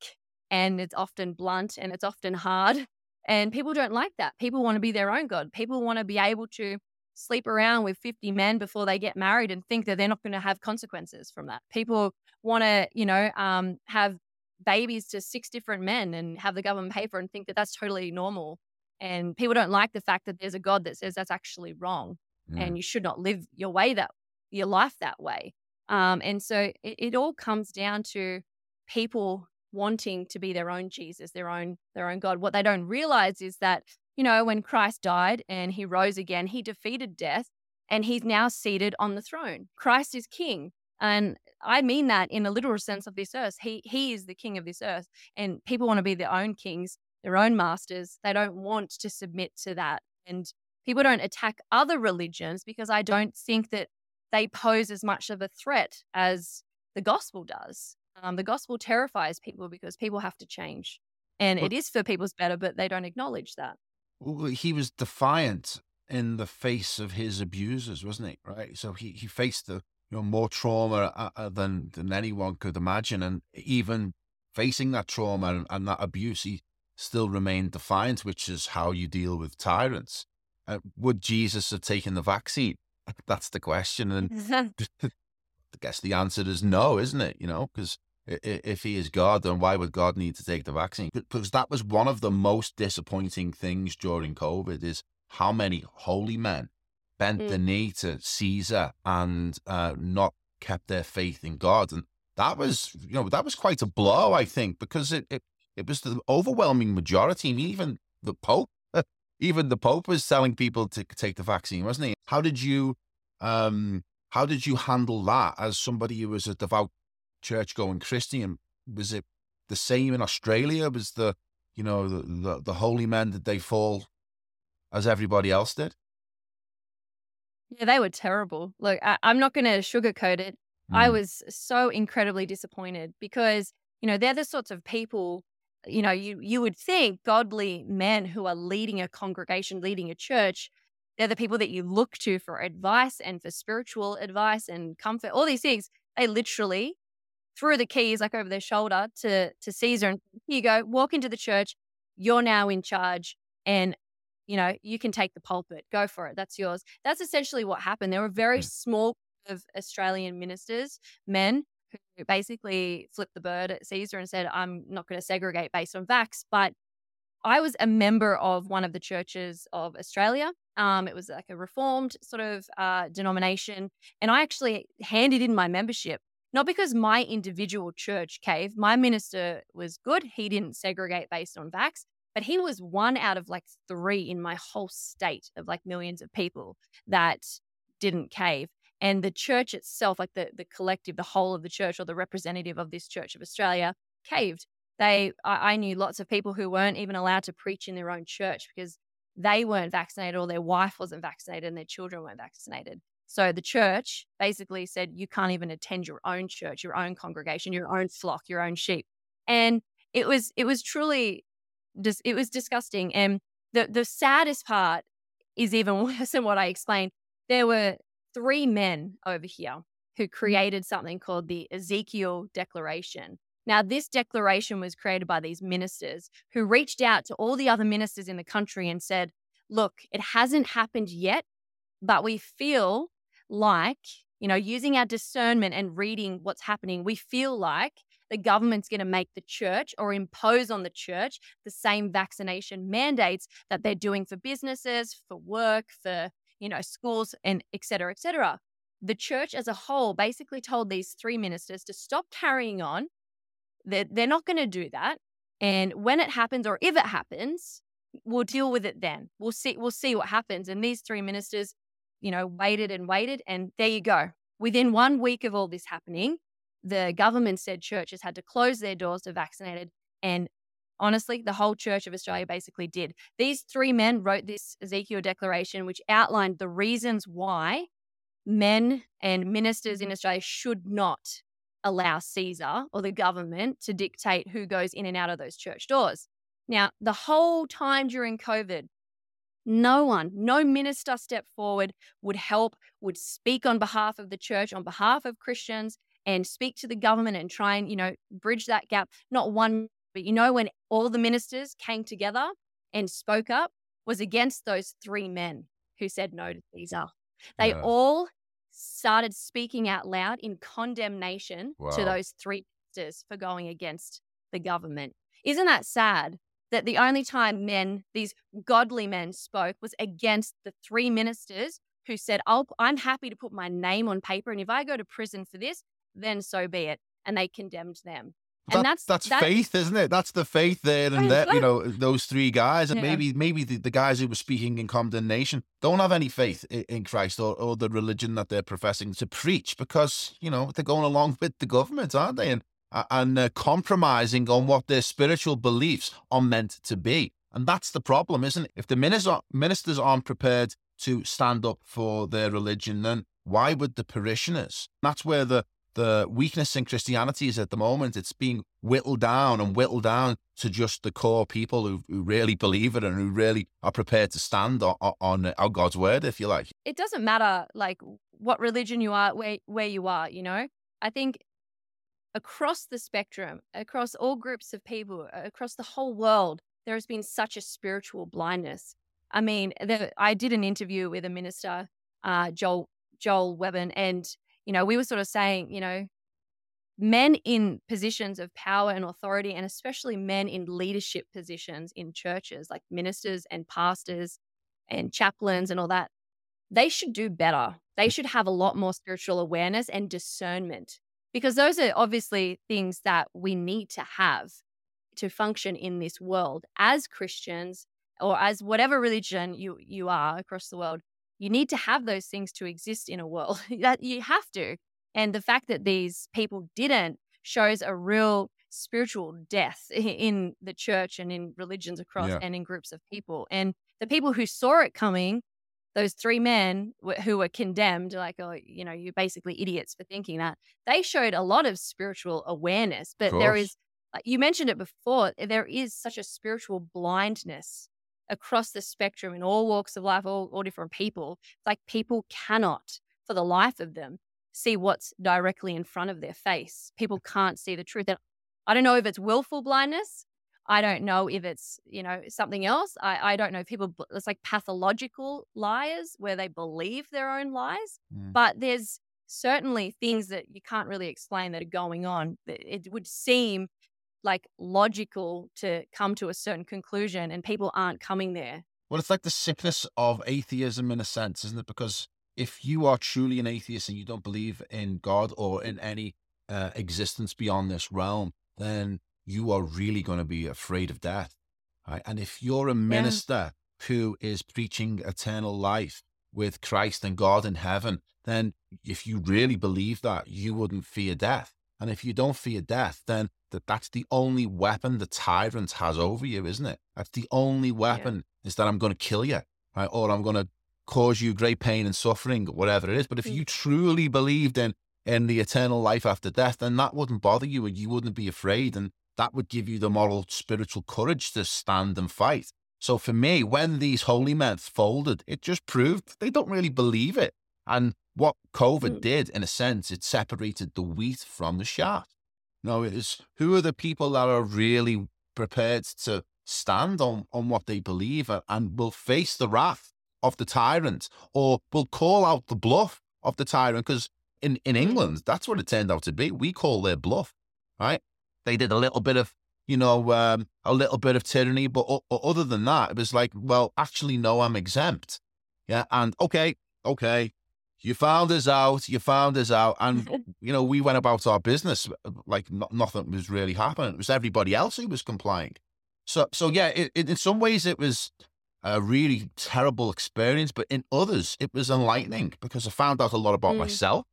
and it's often blunt and it's often hard. And people don't like that. People want to be their own God. People want to be able to sleep around with 50 men before they get married and think that they're not going to have consequences from that. People want to, you know, um, have babies to six different men and have the government pay for it and think that that's totally normal. And people don't like the fact that there's a God that says that's actually wrong mm. and you should not live your way that your life that way. Um, and so it, it all comes down to people wanting to be their own Jesus, their own their own God. What they don't realize is that, you know, when Christ died and he rose again, he defeated death and he's now seated on the throne. Christ is king. And I mean that in a literal sense of this earth. He he is the king of this earth. And people want to be their own kings, their own masters. They don't want to submit to that. And people don't attack other religions because I don't think that they pose as much of a threat as the gospel does. Um, the gospel terrifies people because people have to change. And well, it is for people's better, but they don't acknowledge that. Well, he was defiant in the face of his abusers, wasn't he? Right. So he, he faced the you know more trauma uh, uh, than than anyone could imagine, and even facing that trauma and, and, that abuse, he still remained defiant, which is how you deal with tyrants. Uh, would Jesus have taken the vaccine? (laughs) That's the question, and (laughs) (laughs) I guess the answer is no, isn't it? You know, because if he is God, then why would God need to take the vaccine? Because that was one of the most disappointing things during COVID is how many holy men bent mm. the knee to Caesar and uh, not kept their faith in God. And that was, you know, that was quite a blow, I think, because it, it, it was the overwhelming majority. even the Pope, (laughs) even the Pope was telling people to take the vaccine, wasn't he? How did you, um, how did you handle that as somebody who was a devout church going Christian. Was it the same in Australia? Was the, you know, the, the, the holy men, did they fall as everybody else did? Yeah, they were terrible. Look, I, am not going to sugarcoat it. Mm. I was so incredibly disappointed because, you know, they're the sorts of people, you know, you, you would think godly men who are leading a congregation, leading a church, they're the people that you look to for advice and for spiritual advice and comfort, all these things. They literally threw the keys like over their shoulder to to Caesar and here you go, walk into the church. You're now in charge, and you know you can take the pulpit. Go for it. That's yours. That's essentially what happened. There were very mm. small of Australian ministers, men who basically flipped the bird at Caesar and said, "I'm not going to segregate based on vax." But I was a member of one of the churches of Australia. Um, it was like a reformed sort of uh, denomination, and I actually handed in my membership not because my individual church cave, my minister was good. He didn't segregate based on vax, but he was one out of like three in my whole state of like millions of people that didn't cave. And the church itself, like the, the collective, the whole of the church or the representative of this Church of Australia, caved. They, I, I knew lots of people who weren't even allowed to preach in their own church because they weren't vaccinated or their wife wasn't vaccinated and their children weren't vaccinated. So the church basically said you can't even attend your own church, your own congregation, your own flock, your own sheep. And it was it was truly just it was disgusting. And the the saddest part is even (laughs) worse than what I explained. There were three men over here who mm. created something called the Ezekiel Declaration. Now, this declaration was created by these ministers who reached out to all the other ministers in the country and said, Look, it hasn't happened yet, but we feel like, you know, using our discernment and reading what's happening, we feel like the government's going to make the church or impose on the church the same vaccination mandates that they're doing for businesses, for work, for, you know, schools and et cetera, et cetera. The church as a whole basically told these three ministers to stop carrying on. They're, they're not going to do that. And when it happens, or if it happens, we'll deal with it then. We'll see we'll see what happens. And these three ministers, you know, waited and waited and there you go. Within 1 week of all this happening, the government said churches had to close their doors to vaccinated and honestly, the whole Church of Australia basically did. These three men wrote this Ezekiel declaration, which outlined the reasons why men and ministers in Australia should not allow Caesar or the government to dictate who goes in and out of those church doors. Now, the whole time during COVID, no one, no minister stepped forward, would help, would speak on behalf of the church, on behalf of Christians, and speak to the government and try and, you know, bridge that gap. Not one, but you know, when all the ministers came together and spoke up, was against those three men who said no to Caesar. They yeah. all started speaking out loud in condemnation wow. to those three ministers for going against the government. Isn't that sad? That the only time men, these godly men, spoke was against the three ministers who said, i I'm happy to put my name on paper. And if I go to prison for this, then so be it. And they condemned them. That, and that's that's, that's faith, isn't it? That's the faith there, and that you know those three guys, and yeah. maybe maybe the, the guys who were speaking in condemnation don't have any faith in, in Christ or, or the religion that they're professing to preach, because you know they're going along with the government, aren't they? And and uh, compromising on what their spiritual beliefs are meant to be, and that's the problem, isn't it? If the ministers ministers aren't prepared to stand up for their religion, then why would the parishioners? That's where the the weakness in Christianity is at the moment it's being whittled down and whittled down to just the core people who, who really believe it and who really are prepared to stand on, on, on God's word, if you like. It doesn't matter like what religion you are, where where you are. You know, I think across the spectrum, across all groups of people, across the whole world, there has been such a spiritual blindness. I mean, the, I did an interview with a minister, uh, Joel Joel Webbon, and you know, we were sort of saying, you know, men in positions of power and authority, and especially men in leadership positions in churches, like ministers and pastors and chaplains and all that, they should do better. They should have a lot more spiritual awareness and discernment because those are obviously things that we need to have to function in this world as Christians or as whatever religion you you are across the world you need to have those things to exist in a world (laughs) that you have to. And the fact that these people didn't shows a real spiritual death (laughs) in the church and in religions across yeah. and in groups of people. And the people who saw it coming, those three men who were condemned, like, oh, you know, you're basically idiots for thinking that, they showed a lot of spiritual awareness. But there is, like you mentioned it before, eh, there is such a spiritual blindness across the spectrum in all walks of life, all, all different people. It's like people cannot, for the life of them, see what's directly in front of their face. People can't see the truth. And I don't know if it's willful blindness. I don't know if it's, you know, something else. I, I don't know if people, it's like pathological liars where they believe their own lies. Mm. But there's certainly things that you can't really explain that are going on. It would seem like logical to come to a certain conclusion and people aren't coming there. Well, it's like the sickness of atheism in a sense, isn't it? Because if you are truly an atheist and you don't believe in God or in any uh, existence beyond this realm, then you are really going to be afraid of death. Right? And if you're a minister yeah. who is preaching eternal life with Christ and God in heaven, then if you really believe that, you wouldn't fear death. And if you don't fear death, then that that's the only weapon the tyrant has over you, isn't it? That's the only weapon yeah. is that I'm going to kill you, right? Or I'm going to cause you great pain and suffering, whatever it is. But if you mm. truly believed in in the eternal life after death, then that wouldn't bother you, and you wouldn't be afraid, and that would give you the moral, spiritual courage to stand and fight. So for me, when these holy men folded, it just proved they don't really believe it. And what COVID mm. did, in a sense, it separated the wheat from the chaff. No, it is who are the people that are really prepared to stand on, on what they believe and will face the wrath of the tyrant or will call out the bluff of the tyrant. Because in, in mm. England, that's what it turned out to be. We call their bluff, right? They did a little bit of, you know, um, a little bit of tyranny, but o- other than that, it was like, well, actually, no, I'm exempt. Yeah. And okay, okay, you found us out, you found us out, and (laughs) you know we went about our business uh, like nothing was really happening. It was everybody else who was complying. So, so yeah, it, it, in some ways it was a really terrible experience, but in others it was enlightening because I found out a lot about Mm. myself.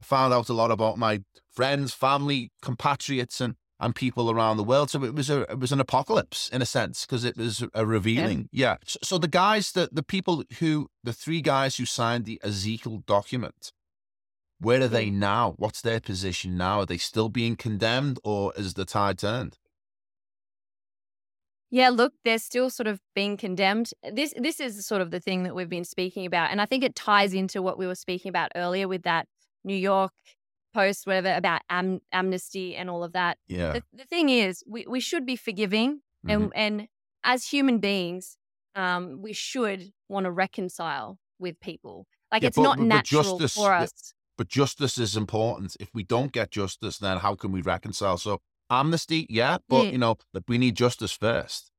I found out a lot about my friends, family, compatriots, and and people around the world. So it was a it was an apocalypse in a sense because it was a revealing. Yeah. So, so the guys, the the people who the three guys who signed the Ezekiel document, where are they mm. now? What's their position now? Are they still being condemned, or is the tide turned? Yeah, look, they're still sort of being condemned. This this is sort of the thing that we've been speaking about, and I think it ties into what we were speaking about earlier with that New York post, whatever about am- amnesty and all of that. Yeah. The, the thing is, we, we should be forgiving, Mhm. and and as human beings, um, we should want to reconcile with people. Like Yeah, it's but- not but- but natural justice- for yeah. us. but justice is important. If we don't get justice, then how can we reconcile? So amnesty, yeah, but Mm. you know, but we need justice first.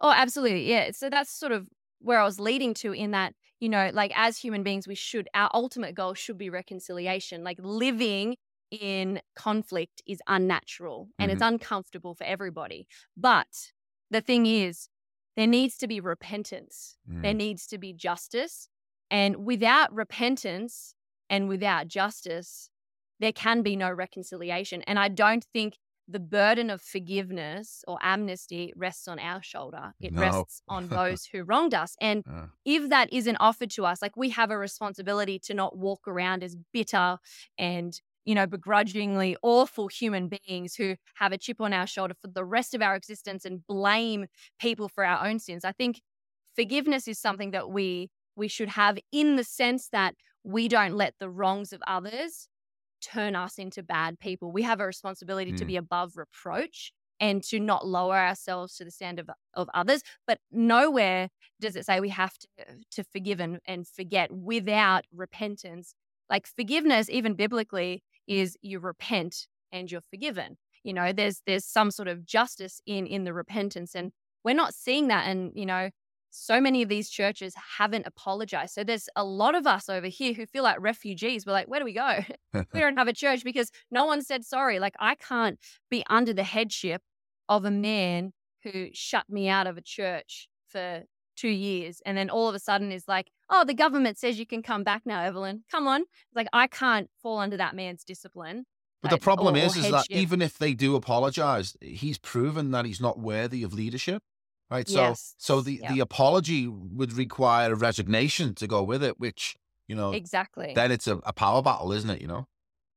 Oh, absolutely. Yeah. So that's sort of where I was leading to in that, you know, like as human beings, we should, our ultimate goal should be reconciliation. Like living in conflict is unnatural and it's uncomfortable for everybody. But the thing is, there needs to be repentance, there Mm. needs to be justice. And without repentance and without justice, there can be no reconciliation. And I don't think the burden of forgiveness or amnesty rests on our shoulder. It No. rests on those who wronged us. And (laughs) Uh, if that isn't offered to us, like we have a responsibility to not walk around as bitter and, you know, begrudgingly awful human beings who have a chip on our shoulder for the rest of our existence and blame people for our own sins. I think forgiveness is something that we we should have in the sense that we don't let the wrongs of others turn us into bad people. We have a responsibility to Mm. be above reproach and to not lower ourselves to the standard of, of others. But nowhere does it say we have to, to forgive and, and forget without repentance. Like forgiveness, even biblically, is you repent and you're forgiven. You know, there's there's some sort of justice in in the repentance. And we're not seeing that. And, you know, so many of these churches haven't apologized. So there's a lot of us over here who feel like refugees. We're like, where do we go? (laughs) we don't have a church because no one said sorry. Like I can't be under the headship of a man who shut me out of a church for two years and then all of a sudden is like, oh, the government says you can come back now, Evelyn. Come on. Like I can't fall under that man's discipline. But the problem or- or is, is that even if they do apologize, he's proven that he's not worthy of leadership. Right. So, Yes, so the, yeah. the apology would require a resignation to go with it, which, you know, exactly. then it's a, a power battle, isn't it? You know?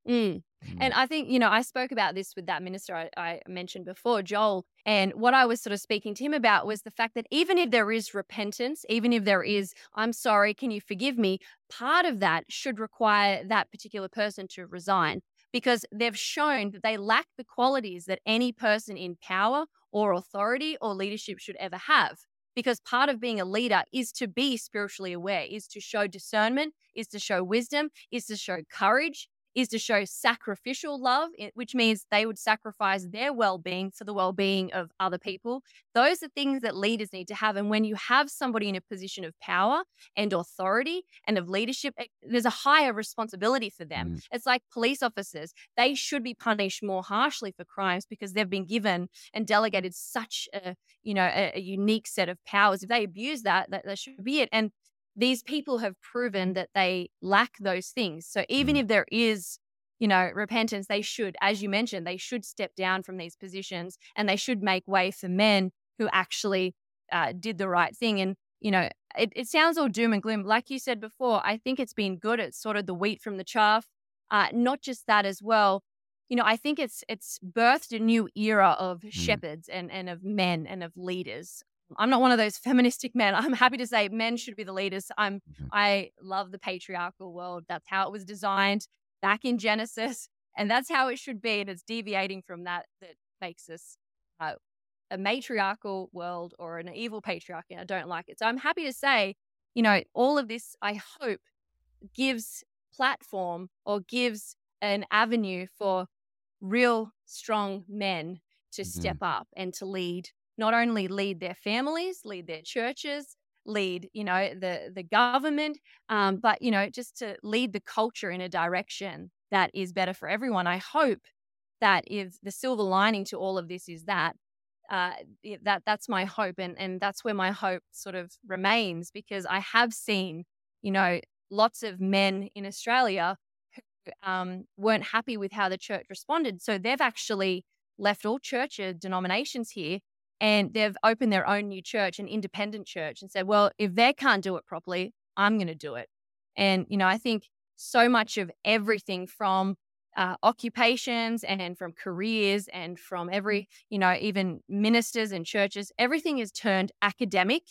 Mm. Mm. And I think, you know, I spoke about this with that minister I, I mentioned before, Joel. And what I was sort of speaking to him about was the fact that even if there is repentance, even if there is, I'm sorry, can you forgive me? Part of that should require that particular person to resign because they've shown that they lack the qualities that any person in power or authority or leadership should ever have. Because part of being a leader is to be spiritually aware, is to show discernment, is to show wisdom, is to show courage, is to show sacrificial love, which means they would sacrifice their well being for the well being of other people. Those are things that leaders need to have. And when you have somebody in a position of power and authority and of leadership, eh, there's a higher responsibility for them. Mm. It's like police officers, they should be punished more harshly for crimes because they've been given and delegated such a, you know, a, a unique set of powers. If they abuse that, that, that should be it. And these people have proven that they lack those things. So even Mm. if there is, you know, repentance, they should, as you mentioned, they should step down from these positions and they should make way for men who actually uh, did the right thing. And, you know, it, it sounds all doom and gloom. Like you said before, I think it's been good. It's sort of the wheat from the chaff. Uh, not just that as well. You know, I think it's it's birthed a new era of shepherds and, and of men and of leaders. I'm not one of those feministic men. I'm happy to say men should be the leaders. I'm Mhm. I love the patriarchal world. That's how it was designed back in Genesis, and that's how it should be. And it's deviating from that that makes us uh, a matriarchal world or an evil patriarchy. I don't like it. So I'm happy to say, you know, all of this. I hope gives platform or gives an avenue for real strong men to Mhm. step up and to lead not only lead their families lead their churches lead you know the the government um, but you know just to lead the culture in a direction that is better for everyone. I hope that if the silver lining to all of this is that uh, that that's my hope, and and that's where my hope sort of remains because I have seen, you know, lots of men in Australia who um, weren't happy with how the church responded, so they've actually left all churches denominations here and they've opened their own new church, an independent church, and said, well, if they can't do it properly, I'm going to do it. And you know, I think so much of everything from uh, occupations and from careers and from every, you know, even ministers and churches, everything is turned academic.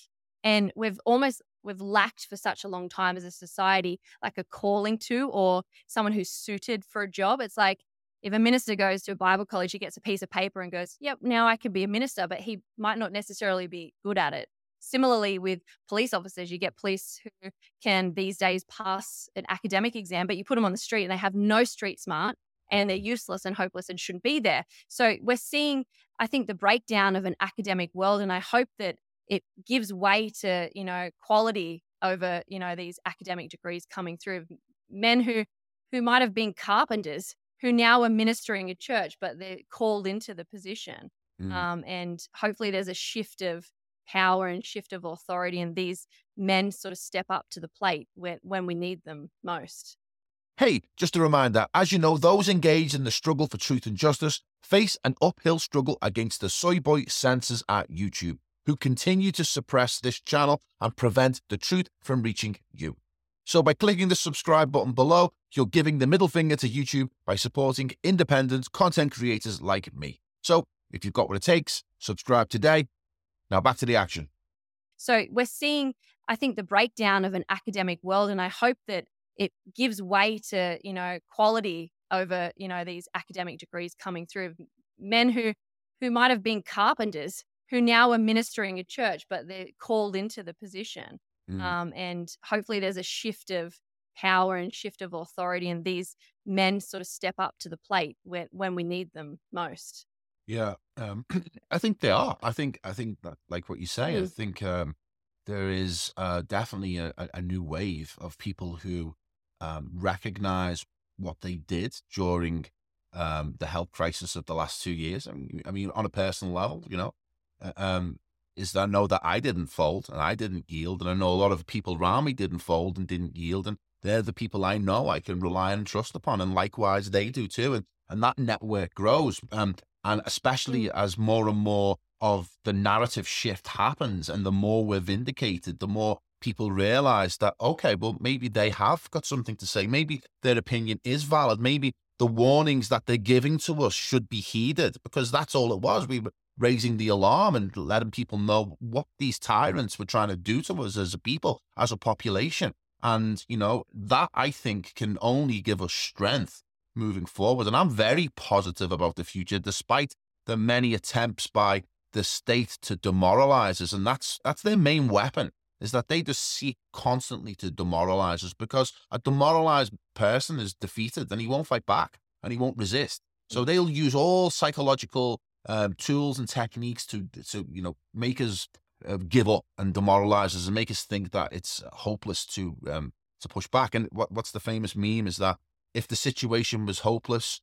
And we've almost we've lacked for such a long time as a society like a calling to or someone who's suited for a job. It's like if a minister goes to a Bible college, he gets a piece of paper and goes, Yep, now I can be a minister, but he might not necessarily be good at it. Similarly, with police officers, you get police who can these days pass an academic exam, but you put them on the street and they have no street smart and they're useless and hopeless and shouldn't be there. So we're seeing, I think, the breakdown of an academic world. And I hope that it gives way to, you know, quality over, you know, these academic degrees coming through. Men who who might have been carpenters who now are ministering a church, but they're called into the position. Mm. Um, and hopefully there's a shift of power and shift of authority, and these men sort of step up to the plate when, when we need them most. Hey, just a reminder as you know, those engaged in the struggle for truth and justice face an uphill struggle against the soy boy censors at YouTube, who continue to suppress this channel and prevent the truth from reaching you. So, by clicking the subscribe button below, you're giving the middle finger to YouTube by supporting independent content creators like me. So, if you've got what it takes, subscribe today now back to the action. So we're seeing, I think, the breakdown of an academic world, and I hope that it gives way to you know quality over you know these academic degrees coming through. Men who who might have been carpenters who now are ministering a church, but they're called into the position. Mm. Um, and hopefully, there's a shift of power and shift of authority, and these men sort of step up to the plate when when we need them most. Yeah, um, (clears throat) I think they are. I think I think that, like what you say. Mm. I think um, there is uh, definitely a, a, new wave of people who um, recognize what they did during um, the health crisis of the last two years. I mean, I mean, on a personal level, you know, uh, um, is that I know that I didn't fold and I didn't yield, and I know a lot of people around me didn't fold and didn't yield, and they're the people I know I can rely on and trust upon, and likewise they do too, and and that network grows. Um, and especially mm. as more and more of the narrative shift happens and the more we're vindicated, the more people realize that, okay, well, maybe they have got something to say. Maybe their opinion is valid. Maybe the warnings that they're giving to us should be heeded because that's all it was. We were raising the alarm and letting people know what these tyrants were trying to do to us as a people, as a population. And, you know, that I think can only give us strength moving forward. And I'm very positive about the future, despite the many attempts by the state to demoralize us. And that's that's their main weapon, is that they just seek constantly to demoralize us because a demoralized person is defeated and he won't fight back and he won't resist. So mm. they'll use all psychological um, tools and techniques to, to you know, make us uh, give up and demoralize us and make us think that it's hopeless to um, to push back. And what, what's the famous meme is that if the situation was hopeless,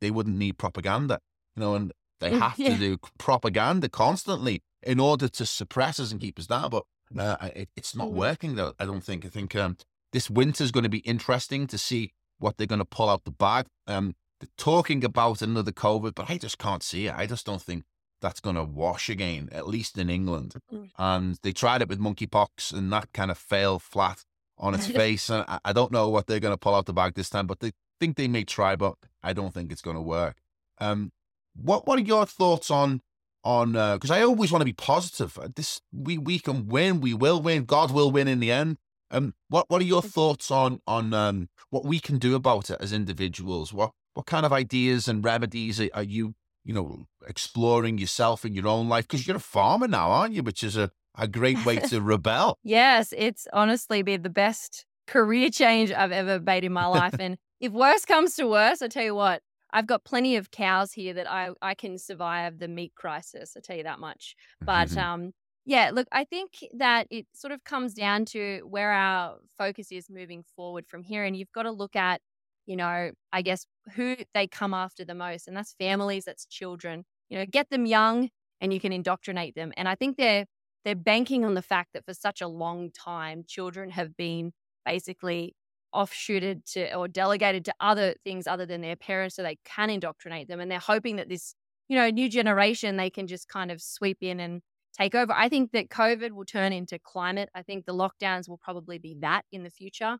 they wouldn't need propaganda, you know, and they have yeah. to do propaganda constantly in order to suppress us and keep us down. But uh, it, it's not mm-hmm. working, though. I don't think. I think um, this winter is going to be interesting to see what they're going to pull out the bag. Um, they're talking about another COVID, but I just can't see it. I just don't think that's going to wash again, at least in England. And they tried it with monkeypox, and that kind of fell flat on its (laughs) face. And I, I don't know what they're going to pull out the bag this time, but they think they may try, but I don't think it's going to work. Um, what What are your thoughts on on? Because uh, I always want to be positive. Uh, this we we can win. We will win. God will win in the end. Um, what What are your thoughts on on um what we can do about it as individuals? What What kind of ideas and remedies are, are you you know exploring yourself in your own life? Because you're a farmer now, aren't you? Which is a a great way (laughs) to rebel. yes, it's honestly been the best career change I've ever made in my life. and if worse comes to worse, I tell you what, I've got plenty of cows here that I, I can survive the meat crisis. I tell you that much. But mm-hmm. um, yeah, look, I think that it sort of comes down to where our focus is moving forward from here. And you've got to look at, you know, I guess who they come after the most. And that's families, that's children. You know, get them young, and you can indoctrinate them. And I think they're they're banking on the fact that for such a long time, children have been basically offshooted to or delegated to other things other than their parents so they can indoctrinate them. And they're hoping that this, you know, new generation, they can just kind of sweep in and take over. I think that COVID will turn into climate. I think the lockdowns will probably be that in the future.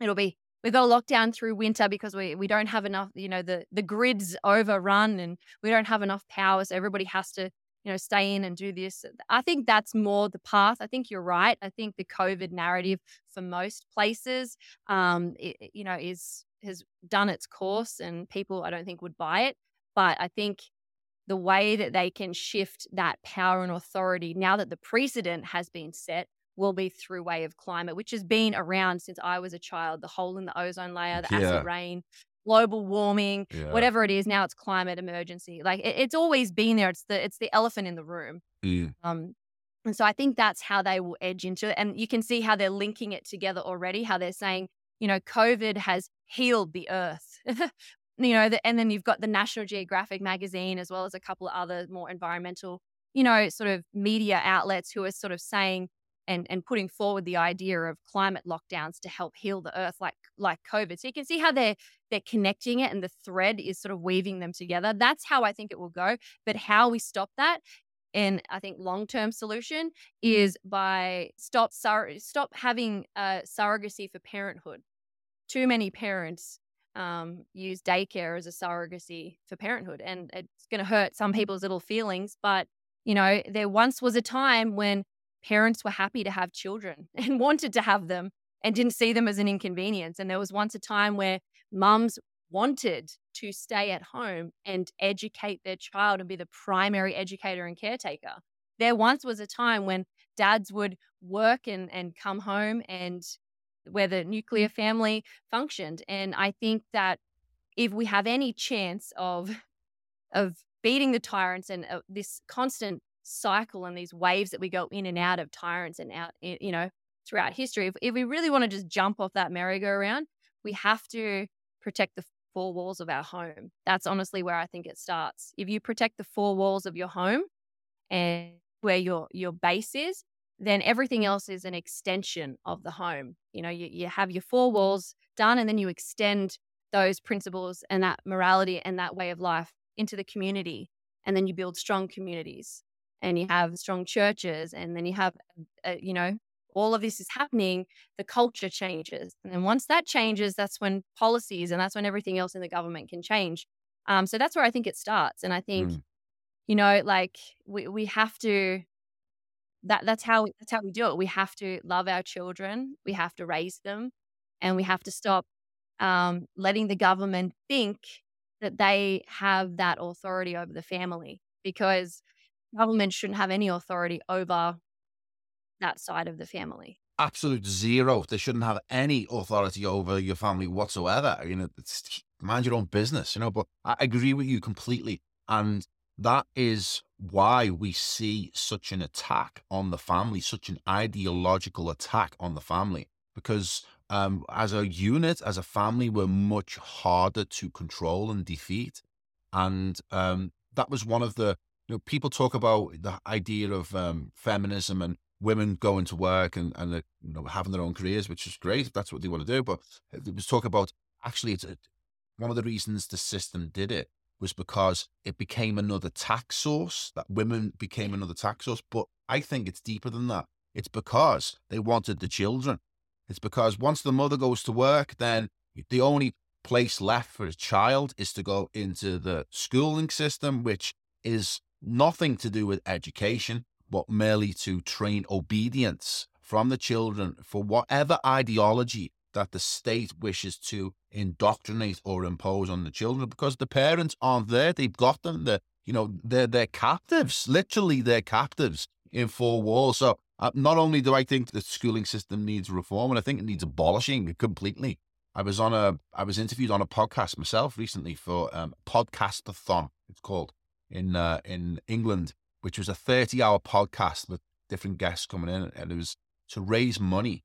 It'll be we've got lockdown through winter because we we don't have enough, you know, the the grid's overrun and we don't have enough power. So everybody has to you know, stay in and do this. I think that's more the path. I think you're right. I think the COVID narrative for most places, um, it, you know, is has done its course, and people I don't think would buy it. But I think the way that they can shift that power and authority now that the precedent has been set will be through way of climate, which has been around since I was a child. The hole in the ozone layer, the yeah. acid rain, global warming, yeah. whatever it is. Now it's climate emergency. Like it, it's always been there. It's the it's the elephant in the room. Mm. Um, and so I think that's how they will edge into it. And you can see how they're linking it together already. How they're saying, you know, COVID has healed the earth. (laughs) you know, the, and then you've got the National Geographic magazine as well as a couple of other more environmental, you know, sort of media outlets who are sort of saying and and putting forward the idea of climate lockdowns to help heal the earth like like covid so you can see how they're they're connecting it and the thread is sort of weaving them together that's how i think it will go but how we stop that and I think long-term solution is by stop sur- stop having uh, surrogacy for parenthood. Too many parents um, use daycare as a surrogacy for parenthood, and it's going to hurt some people's little feelings. But you know, there once was a time when parents were happy to have children (laughs) and wanted to have them and didn't see them as an inconvenience. And there was once a time where mums wanted to stay at home and educate their child and be the primary educator and caretaker. There once was a time when dads would work and, and come home and where the nuclear family functioned. And I think that if we have any chance of of beating the tyrants and uh, this constant cycle and these waves that we go in and out of tyrants and out, you know, throughout history. If, if we really want to just jump off that merry-go-round, we have to protect the four walls of our home. That's honestly where I think it starts. If you protect the four walls of your home and where your your base is, then everything else is an extension of the home. You know, you, you have your four walls done and then you extend those principles and that morality and that way of life into the community. And then you build strong communities and you have strong churches and then you have uh, you know all of this is happening the culture changes and then once that changes that's when policies and that's when everything else in the government can change um, so that's where i think it starts and i think mm. you know like we, we have to that that's how that's how we do it we have to love our children we have to raise them and we have to stop um, letting the government think that they have that authority over the family because government shouldn't have any authority over that side of the family. Absolute zero. They shouldn't have any authority over your family whatsoever. You know, mind your own business, you know, but I agree with you completely. And that is why we see such an attack on the family, such an ideological attack on the family, because um, as a unit, as a family, we're much harder to control and defeat. And um, that was one of the you know, people talk about the idea of um, feminism and women going to work and, and uh, you know, having their own careers, which is great if that's what they want to do. But it was talk about actually, it's a, one of the reasons the system did it was because it became another tax source, that women became another tax source. But I think it's deeper than that. It's because they wanted the children. It's because once the mother goes to work, then the only place left for a child is to go into the schooling system, which is nothing to do with education, but merely to train obedience from the children for whatever ideology that the state wishes to indoctrinate or impose on the children because the parents aren't there. They've got them. They're, you know, they're, they're captives. Literally, they're captives in four walls. So uh, not only do I think the schooling system needs reform, and I think it needs abolishing completely. I was on a, I was interviewed on a podcast myself recently for um, Podcastathon. It's called, in uh, in England, which was a 30 hour podcast with different guests coming in, and it was to raise money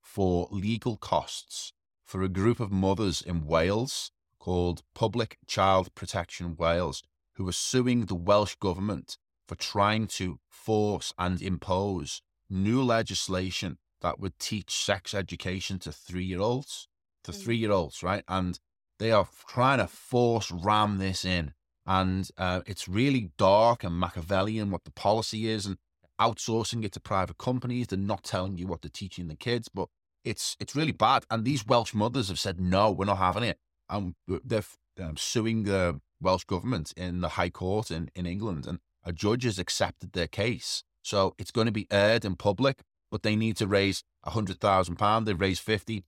for legal costs for a group of mothers in Wales called Public Child Protection Wales, who were suing the Welsh government for trying to force and impose new legislation that would teach sex education to three year olds, to mm-hmm. three year olds, right? And they are trying to force ram this in. And uh, it's really dark and Machiavellian what the policy is and outsourcing it to private companies. They're not telling you what they're teaching the kids, but it's it's really bad. And these Welsh mothers have said, no, we're not having it. And they're um, suing the Welsh government in the High Court in, in England. And a judge has accepted their case. So it's going to be aired in public, but they need to raise a £100,000. They've raised 50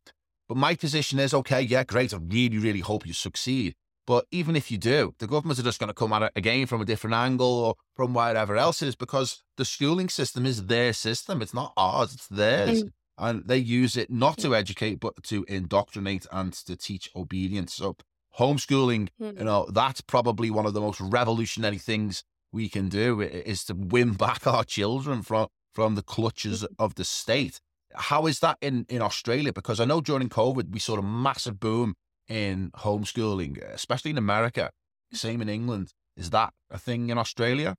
But my position is okay, yeah, great. I really, really hope you succeed. But even if you do, the governments are just going to come at it again from a different angle or from wherever else it is because the schooling system is their system. It's not ours, it's theirs. Mm. And they use it not to educate, but to indoctrinate and to teach obedience. So homeschooling, mm. you know, that's probably one of the most revolutionary things we can do is to win (laughs) back our children from from the clutches mm. of the state. How is that in, in Australia? Because I know during COVID we saw a massive boom in homeschooling, especially in America. Same in England. Is that a thing in Australia?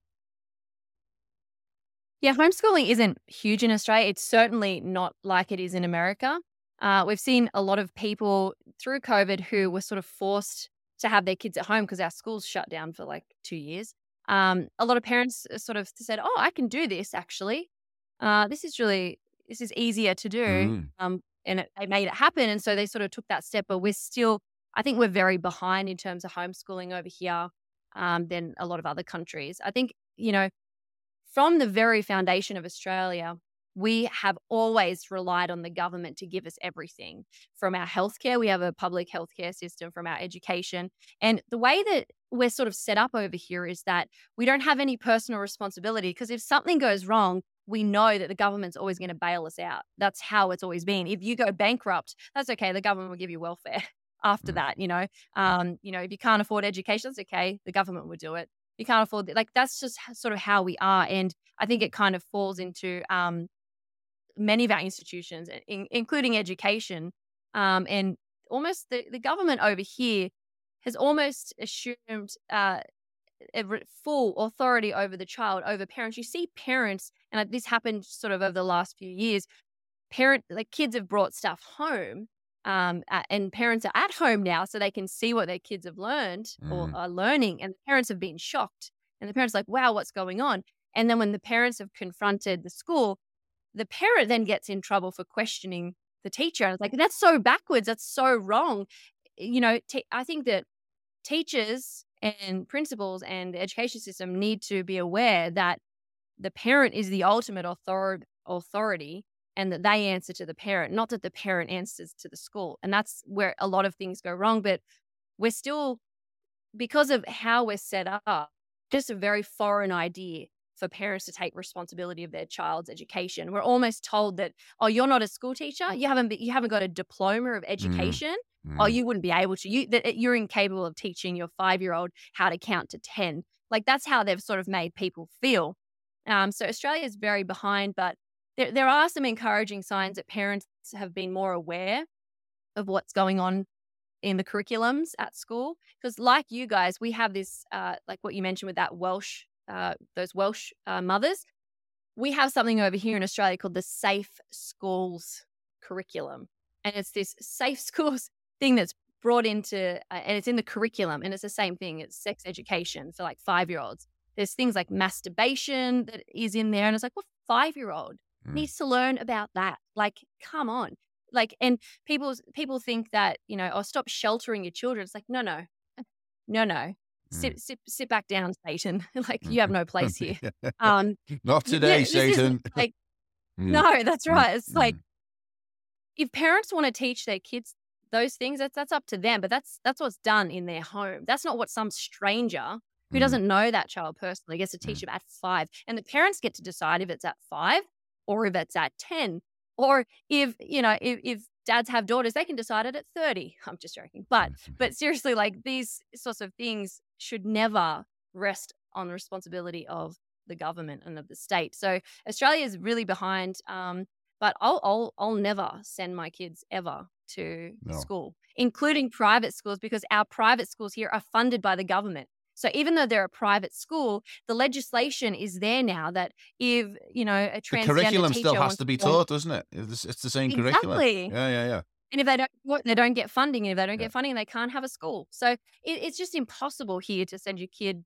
Yeah, homeschooling isn't huge in Australia. It's certainly not like it is in America. Uh, we've seen a lot of people through COVID who were sort of forced to have their kids at home because our schools shut down for like two years. Um, a lot of parents uh, sort of said, "Oh, I can do this. Actually, uh, this is really this is easier to do." Mm. Um, and it, they made it happen. And so they sort of took that step. But we're still, I think we're very behind in terms of homeschooling over here um, than a lot of other countries. I think, you know, from the very foundation of Australia, we have always relied on the government to give us everything from our healthcare. We have a public healthcare system, from our education. And the way that we're sort of set up over here is that we don't have any personal responsibility because if something goes wrong, we know that the government's always going to bail us out. That's how it's always been. If you go bankrupt, that's okay. The government will give you welfare (laughs) after mm. that. You know, um, you know, if you can't afford education, that's okay. The government will do it. You can't afford like that's just sort of how we are, and I think it kind of falls into um, many of our institutions, in, including education, um, and almost the, the government over here has almost assumed uh, full authority over the child, over parents. You see parents, and this happened sort of over the last few years. Parent, like kids have brought stuff home, um, and parents are at home now, so they can see what their kids have learned mm. or are learning, and the parents have been shocked, and the parents like, "Wow, what's going on?" And then when the parents have confronted the school, the parent then gets in trouble for questioning the teacher. And it's like, that's so backwards. That's so wrong. You know, t- I think that teachers and principals and the education system need to be aware that the parent is the ultimate author- authority and that they answer to the parent, not that the parent answers to the school. And that's where a lot of things go wrong. But we're still, because of how we're set up, just a very foreign idea for parents to take responsibility of their child's education. We're almost told that, oh, you're not a school teacher. You haven't, you haven't got a diploma of mm. education. Mm. Mm. Oh, you wouldn't be able to. You that you're incapable of teaching your five year old how to count to ten. Like that's how they've sort of made people feel. Um, so Australia is very behind, but there there are some encouraging signs that parents have been more aware of what's going on in the curriculums at school. Because like you guys, we have this uh, like what you mentioned with that Welsh uh, those Welsh uh, mothers. We have something over here in Australia called the Safe Schools curriculum. And it's this safe (laughs) schools thing that's brought into, uh, and it's in the curriculum, and it's the same thing. It's sex education for like five year olds. There's things like masturbation that is in there, and it's like, what five year old mm. needs to learn about that? Like, come on, like, and people people think that you know, oh, stop sheltering your children. It's like, no, no, no, no. Sit, mm. sit, sit back down, Satan. (laughs) like you have (laughs) no place here. (laughs) Um, Not today, yeah, Satan. Like, mm. no, that's right. It's like if parents want to teach their kids those things that's that's up to them but that's that's what's done in their home that's not what some stranger who mm. doesn't know that child personally gets to teach mm. them at five and the parents get to decide if it's at five or if it's at 10 or if you know if, if dads have daughters they can decide it at 30 (laughs) i'm just joking but but seriously like these sorts of things should never rest on the responsibility of the government and of the state so australia is really behind um, but I'll, I'll I'll never send my kids ever to no. school, including private schools, because our private schools here are funded by the government. So even though they're a private school, the legislation is there now that if you know a transgender the curriculum teacher still has to be taught, doesn't it? It's, the same curriculum. Exactly. Yeah, yeah, yeah. and if they don't they don't get funding, and if they don't Yeah. get funding, they can't have a school. So it, it's just impossible here to send your kid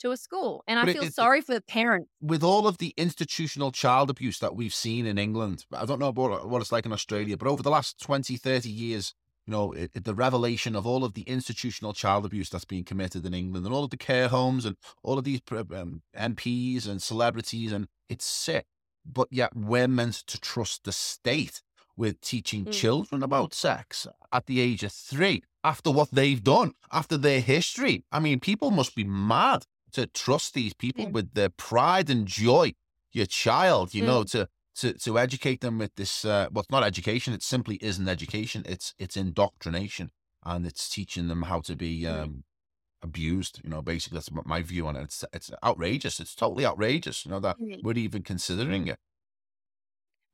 to a school. And But I feel it- sorry for the parents. With all of the institutional child abuse that we've seen in England, I don't know about what it's like in Australia, but over the last 20, 30 years, you know, it, it- the revelation of all of the institutional child abuse that's being committed in England and all of the care homes and all of these um, MPs and celebrities, and it's sick. But yet we're meant to trust the state with teaching Mm. children about sex at the age of three after what they've done, after their history. I mean, people must be mad to trust these people with their pride and joy. Your child, you Mm. know, to to to educate them with this. Uh, well, it's not education. It simply isn't education. It's it's indoctrination, and it's teaching them how to be um, abused. You know, basically that's my view on it. It's it's outrageous. It's totally outrageous. You know that Mm. we're even considering it.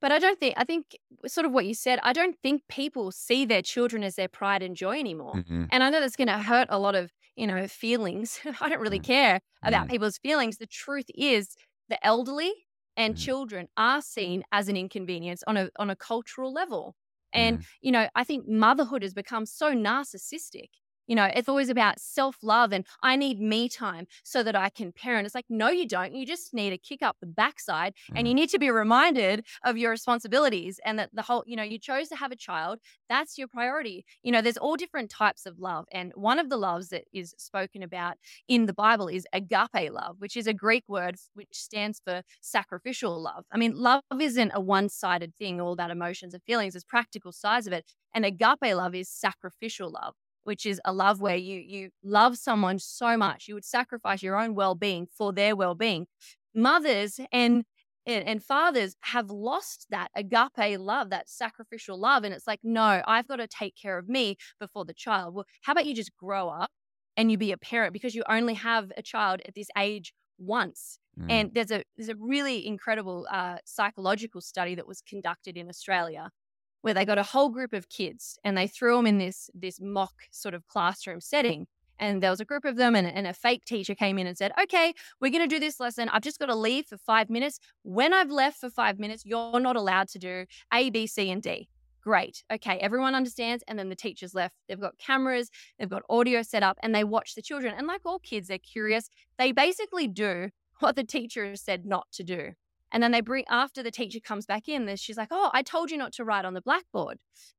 But I don't think I think sort of what you said, I don't think people see their children as their pride and joy anymore. Mhm. And I know that's going to hurt a lot of, you know, feelings. (laughs) I don't really Mm. care about Mm. people's feelings. The truth is the elderly and Mm. children are seen as an inconvenience on a on a cultural level. And, you know, I think motherhood has become so narcissistic. You know, it's always about self love and I need me time so that I can parent. It's like, no, you don't. You just need to kick up the backside and mm-hmm. you need to be reminded of your responsibilities and that the whole, you know, you chose to have a child. That's your priority. You know, there's all different types of love. And one of the loves that is spoken about in the Bible is agape love, which is a Greek word which stands for sacrificial love. I mean, love isn't a one sided thing, all about emotions and feelings, there's practical sides of it. And agape love is sacrificial love which is a love where you you love someone so much you would sacrifice your own well-being for their well-being mothers and and, fathers have lost that agape love that sacrificial love and it's like no i've got to take care of me before the child well how about you just grow up and you be a parent because you only have a child at this age once Mm. and there's a there's a really incredible uh, psychological study that was conducted in Australia, where they got a whole group of kids and they threw them in this this mock sort of classroom setting. And there was a group of them, and, and a fake teacher came in and said, "Okay, we're going to do this lesson. I've just got to leave for five minutes. When I've left for five minutes, you're not allowed to do A, B, C, and D." Great. Okay, everyone understands. And then the teachers left. They've got cameras, they've got audio set up, and they watch the children. And like all kids, they're curious. They basically do what the teacher has said not to do. And then they bring after the teacher comes back in, she's like, "Oh, I told you not to write on the blackboard.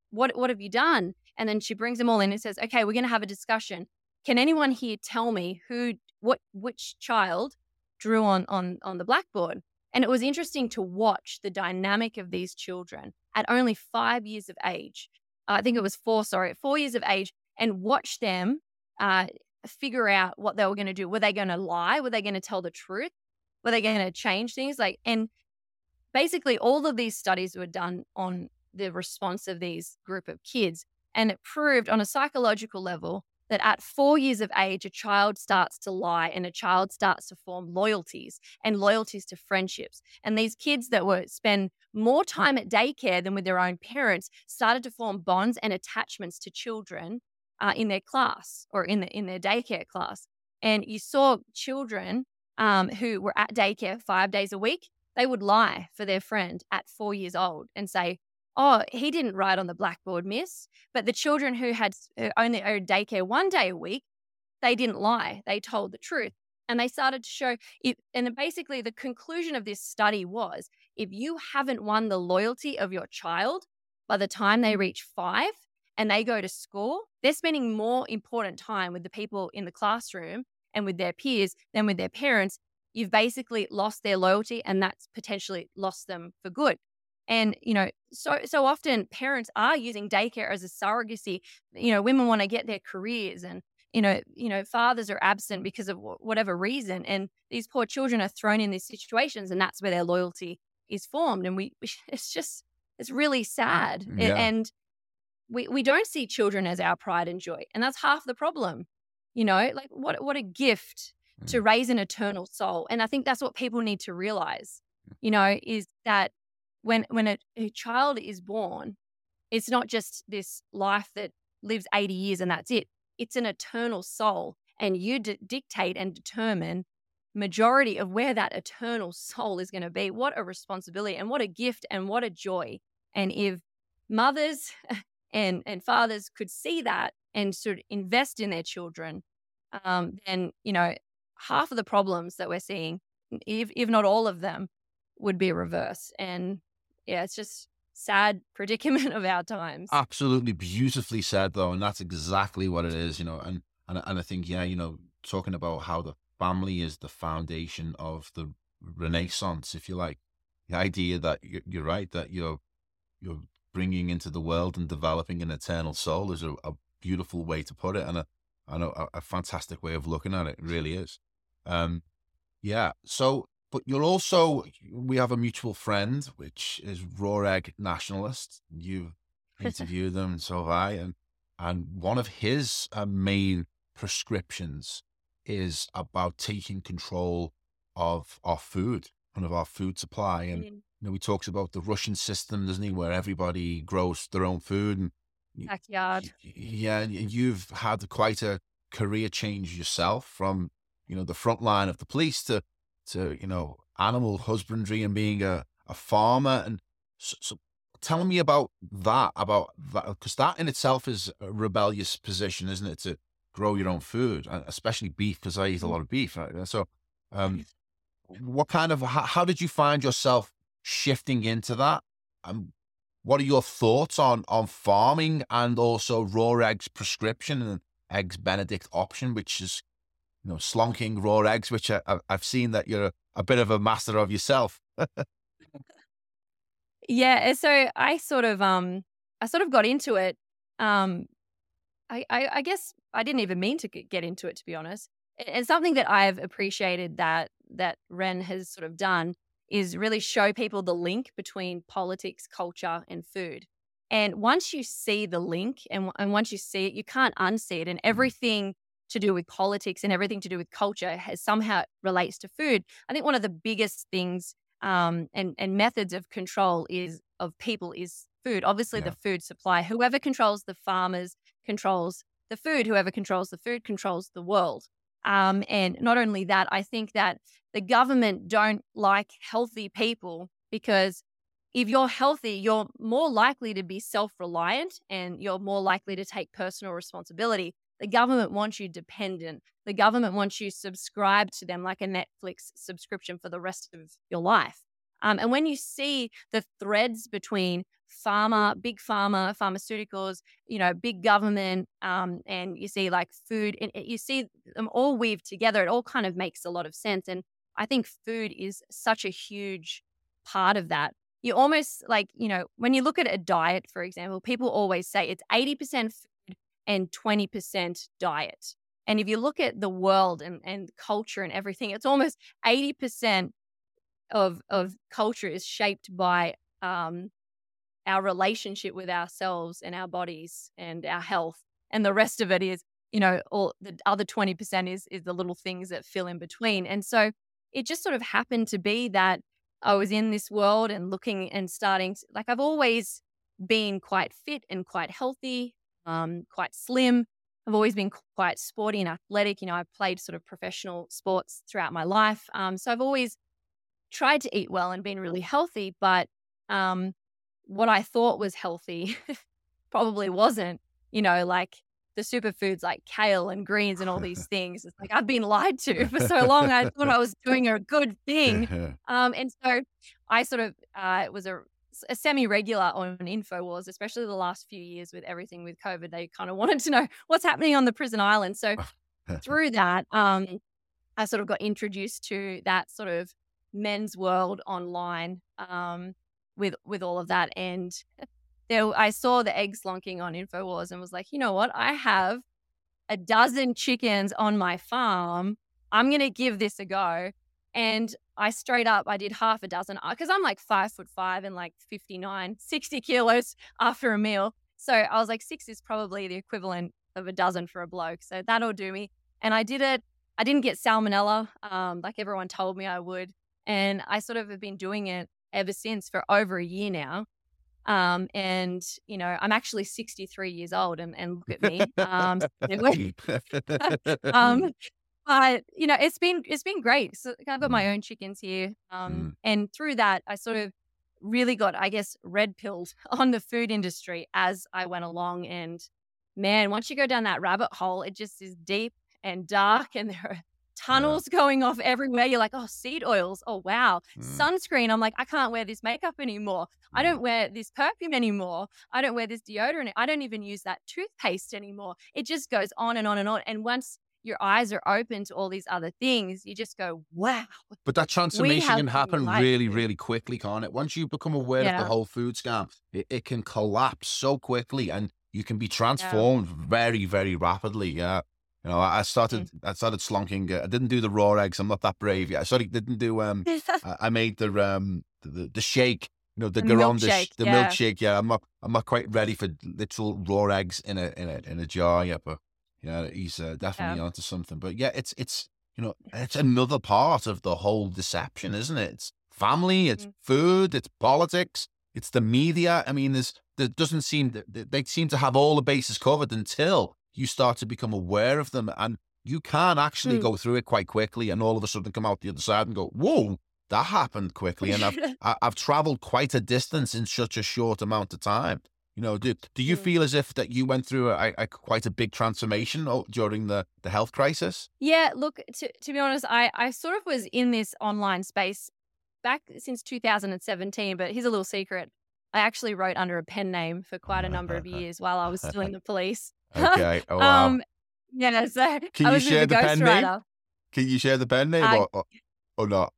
What what have you done?" And then she brings them all in and says, "Okay, we're going to have a discussion. Can anyone here tell me who what which child drew on on on the blackboard?" And it was interesting to watch the dynamic of these children at only five years of age. I think it was four, sorry, four years of age, and watch them uh, figure out what they were going to do. Were they going to lie? Were they going to tell the truth? Were they going to change things? Like, and basically, all of these studies were done on the response of these group of kids, and it proved on a psychological level that at four years of age, a child starts to lie and a child starts to form loyalties and loyalties to friendships. And these kids that were spend more time at daycare than with their own parents started to form bonds and attachments to children uh, in their class or in the, in their daycare class. And you saw children um, who were at daycare five days a week. They would lie for their friend at four years old and say, "Oh, he didn't write on the blackboard, miss." But the children who had only owed daycare one day a week, they didn't lie. They told the truth. And they started to show it. And basically, the conclusion of this study was if you haven't won the loyalty of your child by the time they reach five and they go to school, they're spending more important time with the people in the classroom and with their peers than with their parents. You've basically lost their loyalty and that's potentially lost them for good. And, you know, so so often parents are using daycare as a surrogacy. You know, women want to get their careers and you know, you know, fathers are absent because of whatever reason, and these poor children are thrown in these situations, and that's where their loyalty is formed. And we, (laughs) it's just, it's really sad, Yeah. and we we don't see children as our pride and joy, and that's half the problem. You know, like what what a gift to mm. raise an eternal soul, and I think that's what people need to realize. Mm. You know, is that when when a, a child is born, it's not just this life that lives 80 years and that's it. It's an eternal soul. and you d- dictate and determine majority of where that eternal (laughs) soul is going to be. What a responsibility and what a gift and what a joy. And if mothers (laughs) and, and fathers could see that and sort of invest in their children, um, then, you know, half of the problems that we're seeing, if, if not all of them, would be reversed. And yeah, it's just sad (laughs) predicament of our times. Absolutely beautifully said though, and that's exactly what it is, you know. And and and I think yeah, you know, talking about how the family is the foundation of the renaissance, if you like. The idea that you're, you're right that you're you're bringing into the world and developing an eternal soul is a, a beautiful way to put it, and a and a, a fantastic way of looking at it. It really is. Um, yeah. So, but you're also we have a mutual friend, which is raw egg nationalist. You've (laughs) interviewed them, and so have I, and and one of his uh, main prescriptions is about taking control of our food and of our food supply. And mm-hmm. You know, he talks about the Russian system, doesn't he, where everybody grows their own food and backyard. Yeah, you've had quite a career change yourself from you know the front line of the police to to you know animal husbandry and being a, a farmer and so, so tell me about that about that because that in itself is a rebellious position isn't it to grow your own food, especially beef, because I eat a mm. lot of beef. So, um, what kind of how, how, did you find yourself shifting into that? And what are your thoughts on on farming and also raw eggs prescription and eggs Benedict option, which is you know slonking raw eggs, which I, have seen that you're a, a bit of a master of yourself. yeah, so I sort of um I sort of got into it um I, I, I guess I didn't even mean to get into it, to be honest. And something that I've appreciated that that Ren has sort of done is really show people the link between politics, culture, and food. And once you see the link and, and once you see it, you can't unsee it. And mm-hmm. everything to do with politics and everything to do with culture has somehow relates to food. I think one of the biggest things um, and, and methods of control is of people is food. Obviously, yeah. the food supply. Whoever controls the farmers controls the food. Whoever controls the food controls the world. Um, and not only that, I think that the government don't like healthy people because if you're healthy, you're more likely to be self reliant and you're more likely to take personal responsibility. The government wants you dependent. The government wants you subscribed to them like a Netflix subscription for the rest of your life. Um, and when you see the threads between pharma, big pharma, pharmaceuticals, you know, big government, um, and you see like food, and you see them all weaved together. It all kind of makes a lot of sense. And I think food is such a huge part of that. You almost like, you know, when you look at a diet, for example, people always say it's 80% food and 20% diet. And if you look at the world and, and culture and everything, it's almost 80% of, of culture is shaped by um, our relationship with ourselves and our bodies and our health. And the rest of it is, you know, all the other 20% is is the little things that fill in between. And so it just sort of happened to be that I was in this world and looking and starting like I've always been quite fit and quite healthy, um, quite slim. I've always been quite sporty and athletic. You know, I've played sort of professional sports throughout my life. Um, so I've always tried to eat well and been really healthy, but um, what I thought was healthy (laughs) probably wasn't, you know, like the superfoods like kale and greens and all these (laughs) things. It's like I've been lied to for so (laughs) long. I thought I was doing a good thing. Um, and so I sort of uh, was a, a semi regular on InfoWars, especially the last few years with everything with COVID. They kind of wanted to know what's happening on the prison island. So (laughs) through that, um, I sort of got introduced to that sort of men's world online. Um, with with all of that. And there, I saw the egg slonking on Infowars and was like, you know what? I have a dozen chickens on my farm. I'm gonna give this a go. And I straight up, I did half a dozen because uh, I'm like five foot five and like 59, 60 kilos (laughs) after a meal. So I was like, six is probably the equivalent of a dozen for a bloke. So that'll do me. And I did it. I didn't get salmonella um, like everyone told me I would. And I sort of have been doing it ever since for over a year now. Um, and you know, I'm actually 63 years old, and, and look at me. (laughs) Um, (laughs) um, (laughs) but you know, it's been it's been great. So I've got my mm. own chickens here, um, mm. and through that, I sort of really got, I guess, red pilled on the food industry as I went along. And man, once you go down that rabbit hole, it just is deep and dark, and there are tunnels yeah. (laughs) going off everywhere. You're like, oh, seed oils. Oh, wow. Mm. Sunscreen. I'm like, I can't wear this makeup anymore. I don't mm. wear this perfume anymore. I don't wear this deodorant. I don't even use that toothpaste anymore. It just goes on and on and on. And once your eyes are open to all these other things, you just go, wow. But that transformation can happen really, really quickly, can't it? Once you become aware yeah. of the whole food scam, it, it, can collapse so quickly and you can be transformed yeah. very, very rapidly. Yeah. You know, I started, mm. I started slonking. Uh, I didn't do the raw eggs. I'm not that brave yet. I sorry, didn't do. Um, (laughs) I made the um, the, the shake. You know, the, the garon, the, the yeah. milkshake. Yeah, I'm not, I'm not quite ready for little raw eggs in a in a in a jar yet. But yeah, he's uh, definitely yeah. onto something. But yeah, it's it's you know it's another part of the whole deception, isn't it? It's family, it's mm. food, it's politics, it's the media. I mean, there's there doesn't seem that they seem to have all the bases covered until you start to become aware of them, and you can actually mm. go through it quite quickly, and all of a sudden come out the other side and go, "Whoa." That happened quickly, and I've (laughs) I've traveled quite a distance in such a short amount of time. You know, do do you mm. feel as if that you went through a, a, quite a big transformation during the, the health crisis? Yeah, look, to to be honest, I I sort of was in this online space back since 2017. But here's a little secret: I actually wrote under a pen name for quite a number of (laughs) years while I was still in the police. Okay. (laughs) Oh, wow. um, yeah. So (laughs) can you share the pen writer. name? Can you share the pen name uh, or, or not?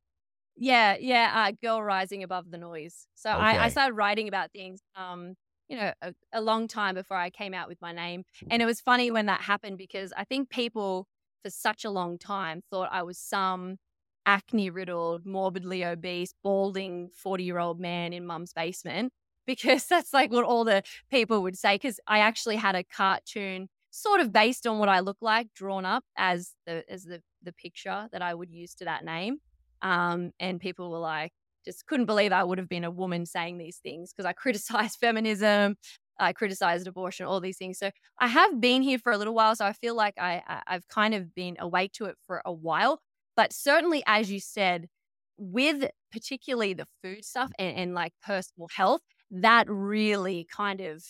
Yeah, yeah. Uh, Girl Rising Above the Noise. So okay. I, I started writing about things. Um, you know, a, a long time before I came out with my name. And it was funny when that happened because I think people for such a long time thought I was some acne riddled, morbidly obese, balding 40 year old man in mum's basement because (laughs) that's like what all the people would say. Because I actually had a cartoon sort of based on what I look like drawn up as the as the the picture that I would use to that name. Um, and people were like, just couldn't believe I would have been a woman saying these things because I (laughs) criticized feminism, I criticized abortion, all these things. So I have been here for a little while, so I feel like I, I have kind of been awake to it for a while. But certainly, as you said, with particularly the food stuff and, and like personal health, that really kind of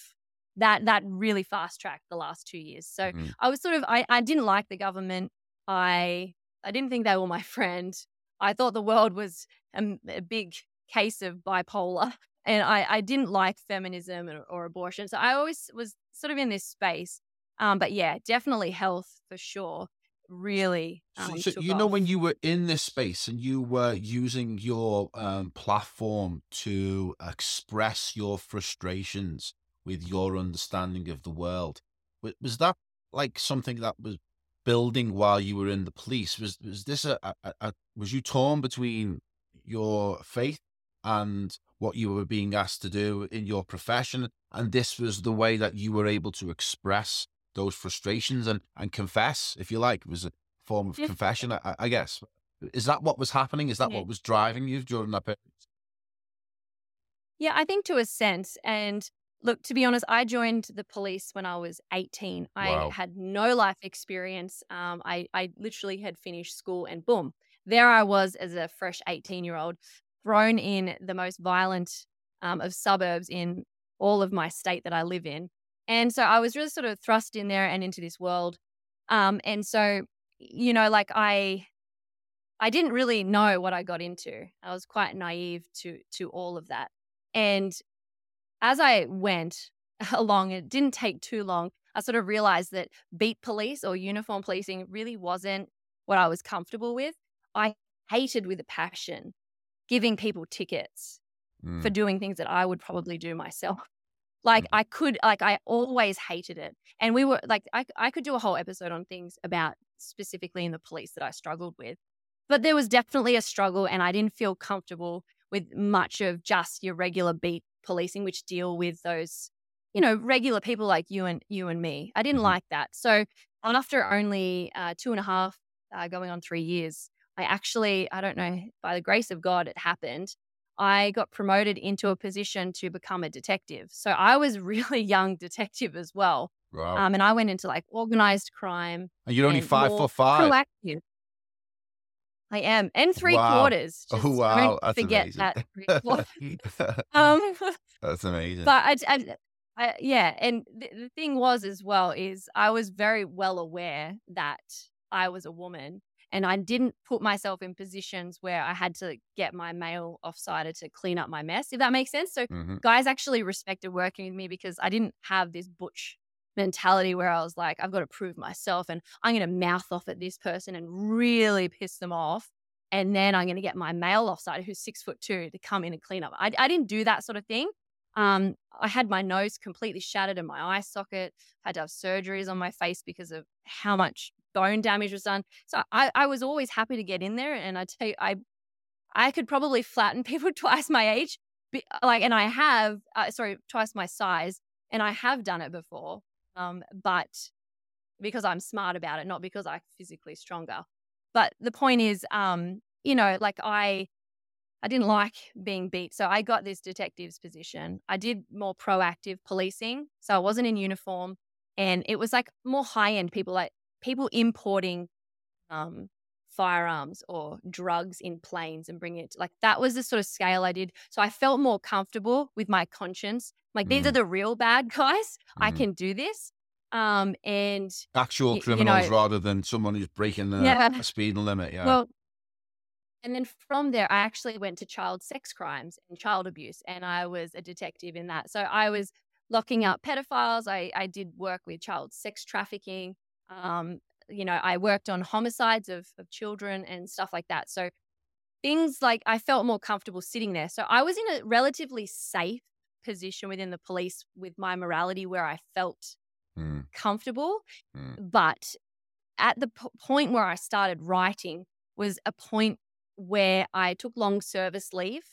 that that really fast tracked the last two years. So mm-hmm. I was sort of I, I didn't like the government. I I didn't think they were my (laughs) friend. I thought the world was a, a big case of bipolar (laughs) and I, I didn't like feminism or, or, abortion. So I always was sort of in this space. Um, but yeah, definitely health for sure. Really. Um, so, so you off. know, when you were in this space and you were using your um, platform to express your frustrations with your understanding of the world, was that like something that was building while you were in the police? Was was this a, a, a was you torn between your faith and what you were being asked to do in your profession, and this was the way that you were able to express those frustrations and and confess, if you like, it was a form of yeah. confession, I, I, guess. Is that what was happening? Is that yeah. what was driving you during that period? Yeah, I think to a sense, and Look, to be honest, I joined the police when I was 18. I had no life experience. Um, I, I literally had finished school and boom, there I was as a fresh 18 year old, thrown in the most violent um, of suburbs in all of my state that I live in. And so I was really sort of thrust in there and into this world. Um, and so, you know, like I, I didn't really know what I got into. I was quite naive to to all of that. And as I went (laughs) along, it didn't take too long. I sort of realized that beat police or uniform policing really wasn't what I was comfortable with. I hated with a passion giving people tickets mm. for doing things that I would probably do (laughs) myself. Like mm. I could, like I always hated it. And we were like, I, I could do a whole episode on things about specifically in the police that I struggled with. But there was definitely a struggle, and I didn't feel comfortable with much of just your regular beat policing, which deal with those, you know, regular people like you and you and me. I didn't mm-hmm. like that. So after only uh, two and a half, uh, going on three years, I actually, I don't know, by the grace of God, it happened. I got promoted into a position to become a detective. So I was (laughs) really young detective as well. Wow. Um, and I went into like organized crime. and you're only five foot five. Proactive. I am. And three Wow. quarters. Oh, wow. Don't That's forget amazing. that. (laughs) (laughs) um, That's amazing. but I, I, I, yeah. And the thing was as well is I was very well aware that I was a woman and I didn't put myself in positions where I had to get my male offsider to clean up my mess, if that makes sense. So Mhm. guys actually respected working with me because I didn't have this butch mentality where I was like, I've got to prove myself and I'm going to mouth off at this person and really piss them off. And then I'm going to get my male offside who's six foot two to come in and clean up. I, I didn't do that sort of thing. Um, I had my nose completely shattered in my eye socket, had to have surgeries on my face because of how much bone damage was done. So I, I was always happy to get in there. And I tell you, I, I could probably flatten (laughs) people twice my age, like, and I have, uh, sorry, twice my size, and I have done it before. Um, but because I'm smart about it, not because I'm physically stronger. But the point is, um, you know, like I, I didn't like being beat, so I got this detective's position. I did more proactive policing, so I wasn't in uniform, and it was like more high end people, like people importing um, firearms or drugs in planes and bringing it. To, like that was the sort of scale I did. So I felt more comfortable with my conscience. Like these Mm. are the real bad (laughs) guys. I Mhm. can do this. Um, and Actual y- you criminals know- rather than someone who's breaking the Yeah. a speeding limit. Yeah. Well, and then from there, I actually went to child sex crimes and child abuse, and I was a detective in that. So I was locking up pedophiles. I, I did work with child sex trafficking. Um, you know, I worked on homicides of, of children and stuff like that. So things like I felt more comfortable sitting there. So I was in a relatively safe position within the police with my morality where I felt Mm, comfortable. Mm. But at the p- point where I started writing was a point where I took long service leave.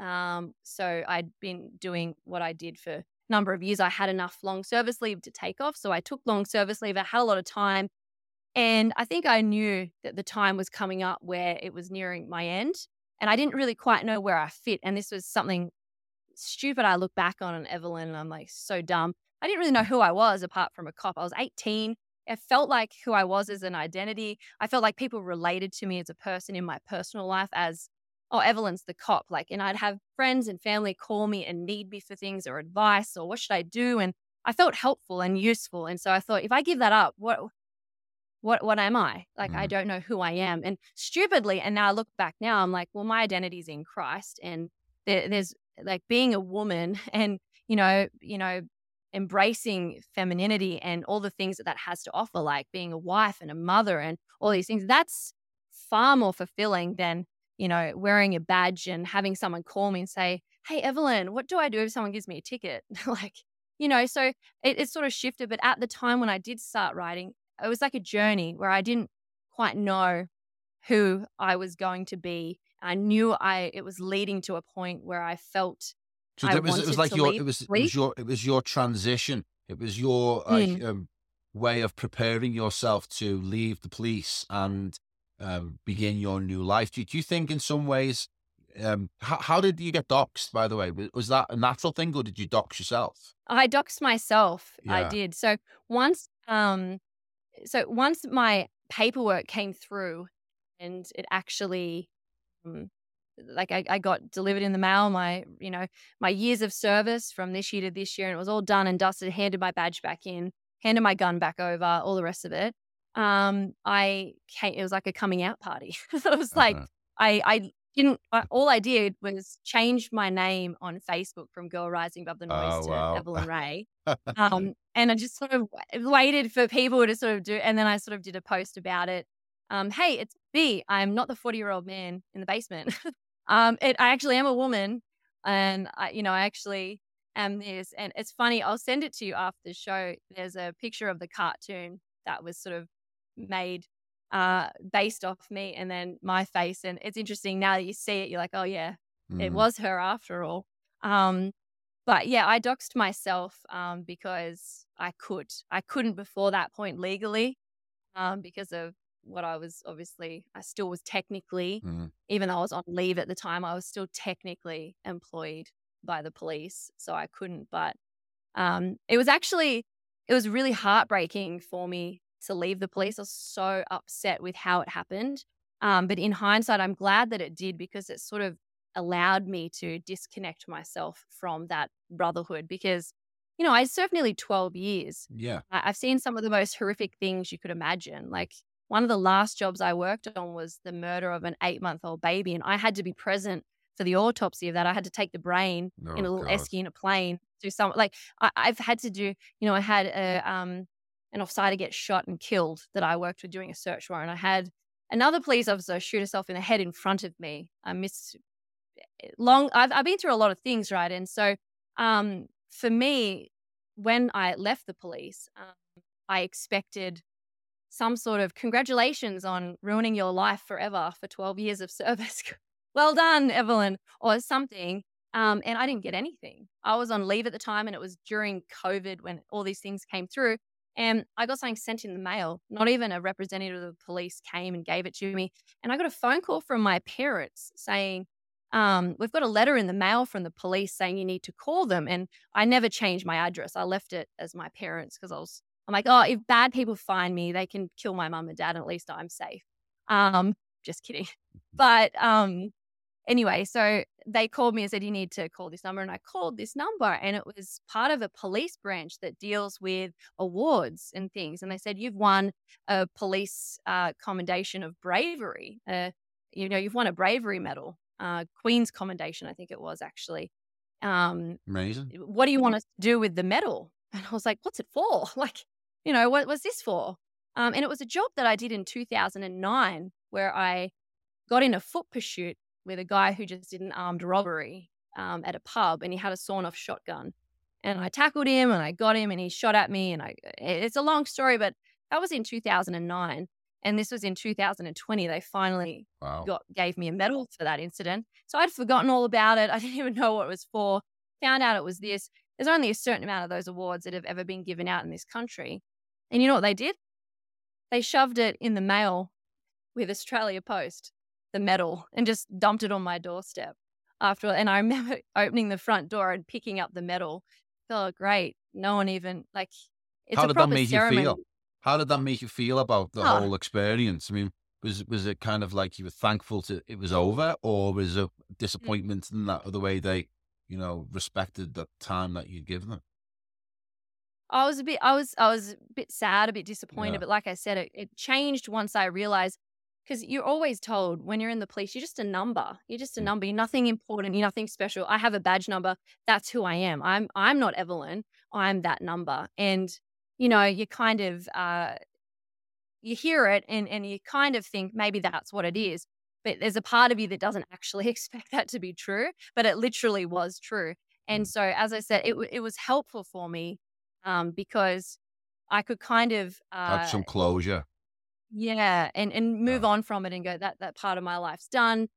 Um, so I'd been doing what I did for a number of years. I had enough long service leave to take off. So I took long service leave. I had a lot of time. And I think I knew that the time was coming up where it was nearing my end. And I didn't really quite know where I fit. And this was something stupid I look back on, and Evelyn, and I'm like, so dumb. I didn't really know who I was apart from a cop. I was 18. It felt like who I was as an identity. I felt like people related to me as a person in my personal life as, oh, Evelyn's the cop. Like, and I'd have friends and family call me and need me for things or advice or what should I do? And I felt helpful and useful. And so I thought, if I give that up, what, what, what am I? Like, I Mm. don't know who I am. And stupidly, and now I look back now, I'm like, well, my identity is in Christ. And there, there's like being a woman (laughs) and, you know, you know, embracing femininity and all the things that that has to offer, like being a wife and a mother and all these things, that's far more fulfilling than, you know, wearing a badge and having someone call me and say, Hey, Evelyn, what do I do if someone gives me a ticket? (laughs) like, you know, so it, it sort of shifted. But at the time when I did start writing, it was like a journey where I didn't quite know who I was going to be. I knew I it was leading to a point where I felt So I it was, it was like your leave it was it was your it was your transition. It was your Mm. um, way of preparing yourself to leave the police and um, begin your new life. Do, do you think in some ways um, how, how did you get doxxed? By the way, was, that a natural thing or did you dox yourself? I doxed myself. I did. So once, um, so once my paperwork came through, and it actually, um, like I, I got delivered in the mail my, you know, my years of service from this year to this year, and it was all done and dusted. Handed my badge back in, handed my gun back over, all the rest of it. Um, I came. It was like a coming out party. (laughs) so it was like Uh-huh. I, I didn't. I, all I did was change my name on Facebook from Girl Rising Above the Noise Oh, to wow. Evelyn Rae. (laughs) Um, and I just sort of waited for people to sort of do, and then I sort of did a post about it. Um, hey, it's me. I'm not the 40 year old man in the basement. (laughs) um, it, I actually am a woman, and I, you know, I actually am this. And it's funny. I'll send it to you after the show. There's a picture of the cartoon that was sort of made uh based off me and then my face and it's interesting now that you see it you're like oh yeah it Mm. was her after all. Um, but yeah, I doxed myself um, because I could. I couldn't before that point legally um, because of what I was obviously, I still was technically, Mhm. even though I was on leave at the time, I was still technically employed by the police. So I couldn't, but um, it was actually, it was really heartbreaking for me to leave the police. I was so upset with how it happened. Um, but in hindsight, I'm glad that it did because it sort of allowed me to disconnect myself from that brotherhood because, you know, I served nearly 12 years. Yeah. I've seen some of the most horrific things you could imagine. Like one of the last jobs I worked on was the murder of an eight month old baby, and I had to be present for the autopsy of that. I had to take the brain in Oh, a little esky in a plane do some like I, I've had to do. You know, I had a um an offsider get shot and killed that I worked with doing a search warrant. I had another police officer shoot herself in the head in front of me. I missed long. I've I've been through a lot of things, right? And so, um, for me, when I left the police, um, I expected some sort of congratulations on ruining your life forever for 12 years of (laughs) service. well done, Evelyn, or something. Um, and I didn't get anything. I was on leave at the time, and it was during COVID when all these things came through. And I got something sent in the mail. Not even a representative of the police came and gave it to me. And I got a phone call from my parents saying, um, We've got a letter in the mail from the police saying you need to call them. And I never changed my address. I left it as my parents because I was, I'm like, oh, if bad people find me, they can kill my mum and dad. At least I'm safe. Um, just kidding. (laughs) But um, anyway, so they called me and said, You need to call this number. And I called this number, and it was part of a police branch that deals with awards and things. And they said, You've won a police uh, commendation of bravery. Uh, you know, you've won a bravery medal, uh, Queen's commendation, I think it was actually. Um, Amazing. what do you want us to do with the medal? And I was like, What's it for? (laughs) Like, you know, what was this for? Um, and it was a job that I did in 2009 where I got in a foot pursuit with a guy who just did an armed robbery um, at a pub and he had a sawn off shotgun. And I tackled him and I got him and he shot at me. And I, it's a long story, but that was in 2009. And this was in 2020. They finally Wow. got gave me a medal for that incident. So I'd forgotten all about it. (laughs) I didn't even know what it was for. Found out it was this. There's only a certain amount of those awards that have ever been given out in this country. And you know what they did? They shoved it in the mail with Australia Post, the medal, and just dumped it on my doorstep. After and I (laughs) remember opening the front door and picking up the medal. Oh, great! No one even like. It's How a did that proper make you feel? How did that make you feel about the Oh. whole experience? I mean, was was it kind of like you were thankful to it was over, or was Mm. it disappointment in that the way they, you know, respected the time that you'd given them? I was a bit, I was, I was a bit sad, a bit disappointed. Yeah. But like I said, it, it changed once I realized because you're always told when you're in the police, you're just a number. You're just a Mm. number. You're nothing important. You're nothing special. I have a badge number. That's who I am. I'm, I'm not Evelyn. I'm that number. And you know, you kind of, uh, you hear it and and you kind of think maybe that's what it is. But there's a part of you that doesn't actually (laughs) expect that to be true. But it literally was true. And Mm. so, as I said, it w- it was helpful for me um, because I could kind of uh, some closure. yeah, and and move Yeah. on from it and go that that part of my life's done.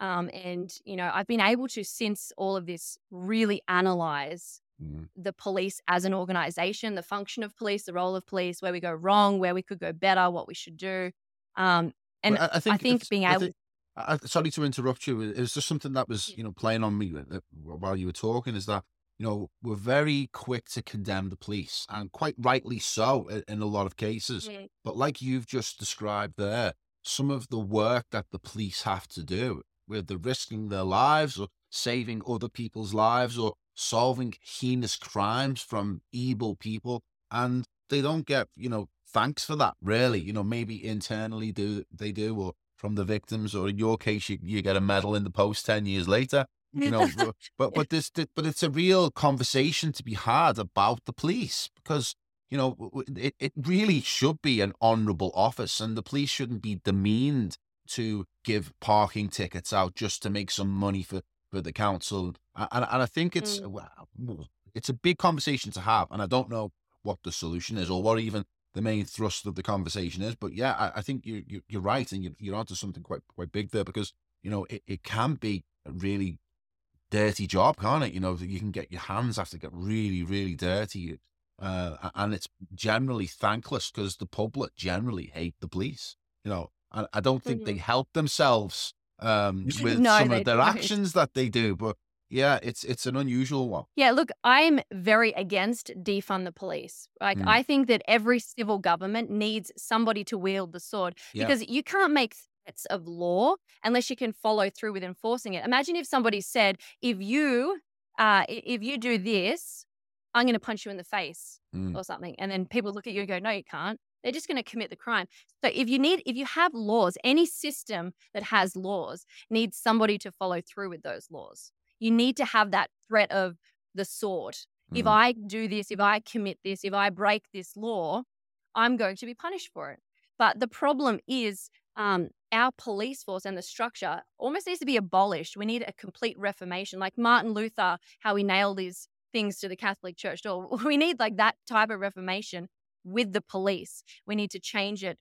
Um, and you know, I've been able to since all of this really analyze Mm. the police as an organization, the function of police, the role of police, where we go wrong, where we could go better, what we should do. Um, and Well, I, I think, think it's- being I able- think- I, I- sorry to interrupt you. It was just something that was, Yeah. you know, playing on me uh, while you were talking. Is that you know we're very quick to condemn the police, and quite rightly so in a lot of cases. Mm, But like you've just described there, some of the work that the police have to do, where they're risking their lives or saving other people's lives or solving heinous crimes from evil people, and they don't get, you know, thanks for that, really. You know, maybe internally do they do, or from the victims, or in your case, you, you get a medal in the post 10 years later. You (laughs) know, but- but this but it's a real conversation to be had about the police because you know, it, it really should be an honourable office, and the police shouldn't be demeaned to give parking tickets out just to make some money for, for the council. And, and I think it's Mm. it's a big conversation to have, and I don't know what the solution is or what even the main thrust of the conversation is. But yeah, I, I think you, you you're right, and you, you're onto something quite quite big there because you know it, it can be really dirty job, can't it? You know, that you can get your hands have to get really, really dirty. Uh, and it's generally thankless because the public generally hate the police. You know, and I don't think Mm-hmm. they help themselves um, (laughs) with No, some of their don't. actions that they do. But yeah, it's it's an unusual one. Yeah, look, I'm very against defund the police. Like, Mm. I think that every civil government needs somebody to wield the sword Yeah. because you can't make of law unless you can follow through with enforcing it. Imagine if somebody said, if you uh, if you do this, I'm going to punch you in the face Mm. or something, and then people look at you and go, no, you can't. They're just going to commit the crime. So if you need, if you have laws, any system that has laws needs somebody to follow through with those laws. You need to have that threat of the sword. If Mm. I do this, if I commit this, if I break this law, I'm going to be punished for it. But the problem is um, our police force and the structure almost needs to be abolished. We need a complete reformation, like Martin Luther, how he nailed these things to the Catholic Church door. (laughs) We need like that type of reformation with the police. We need to change it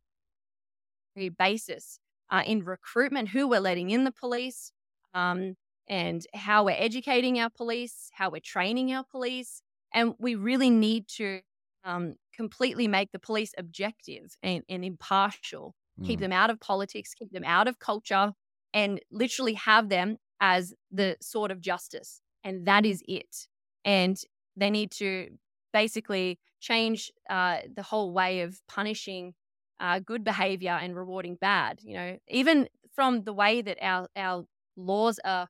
basis uh, in recruitment, who we're letting in the police, um, and how we're educating our police, how we're training our police. And we really need to um, completely make the police objective and, and impartial, keep Mm. them out of politics, keep them out of culture, and literally have them as the sword of justice. And that is it. And they need to basically change uh, the whole way of punishing uh, good behavior and rewarding bad. You know, even from the way that our our laws are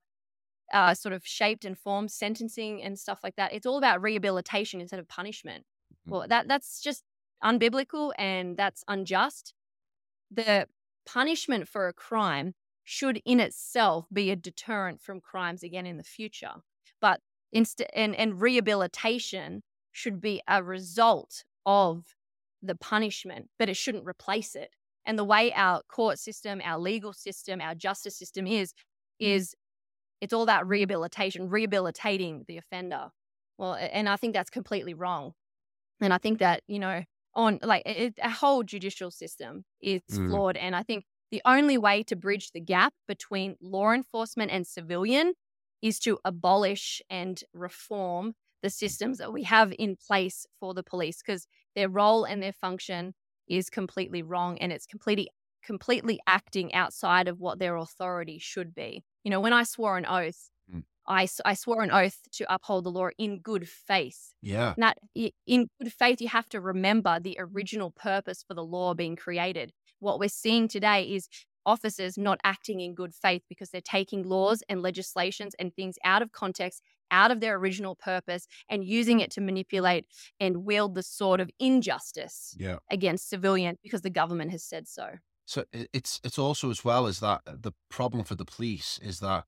uh, sort of shaped and formed, sentencing and stuff like that. It's all about rehabilitation instead of punishment. Mhm. Well, that that's just unbiblical and that's unjust. The punishment for a crime should in itself be a deterrent from crimes again in the future. But instead and, and rehabilitation should be a result of the punishment, but it shouldn't replace it. And the way our court system, our legal system, our justice system is, is it's all about rehabilitation, rehabilitating the offender. Well, and I think that's completely wrong. And I think that, you know, on like it, a whole judicial system is Mm. flawed. And I think the only way to bridge the gap between law enforcement and civilian is to abolish and reform the systems that we have in place for the police because their role and their function is completely wrong and it's completely completely acting outside of what their authority should be. You know, when I swore an oath. I, I swore an oath to uphold the law in good faith. Yeah. Not i- in good faith, you have to remember the original purpose for the law being created. What we're seeing today is officers not acting in good faith because they're taking laws and legislations and things out of context, out of their original purpose, and using it to manipulate and wield the sword of injustice Yeah. against civilians because the government has said so. So it's it's also as well as that uh, the problem for the police is that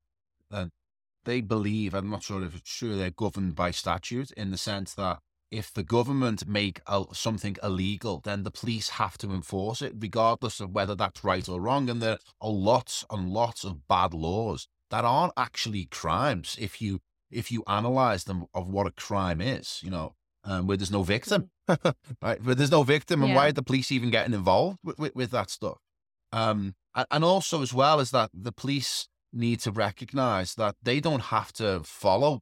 uh, they believe I'm not sure if it's true they're governed by statute in the sense that if the government make something illegal, then the police have to enforce it regardless of whether that's right or wrong. And there are lots and lots of bad laws that aren't actually crimes if you if you analyze them of what a crime is. You know, um, where there's no victim, (laughs) right? Where there's no victim, and Yeah. why are the police even getting involved with, with, with that stuff? Um, and also as well as that, the police need to recognize that they don't have to follow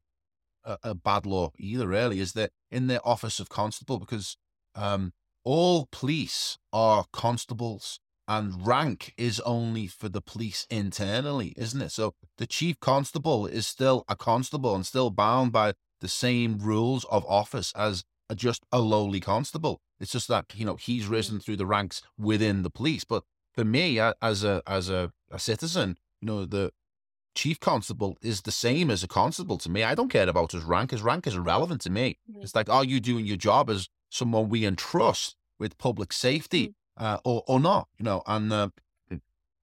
a, a bad law either. Really, is that in the office of constable because um, all police are constables. And rank is only for the police internally, isn't it? So the chief constable is still a constable and still bound by the same rules of office as a, just a lowly constable. It's just that you know he's risen through the ranks within the police. But for me, as a as a, a citizen, you know the chief constable is the same as a constable to me. I don't care about his rank. His rank is irrelevant to me. Mhm. It's like, are you doing your job as someone we entrust with public safety uh, or or not? You know, and uh,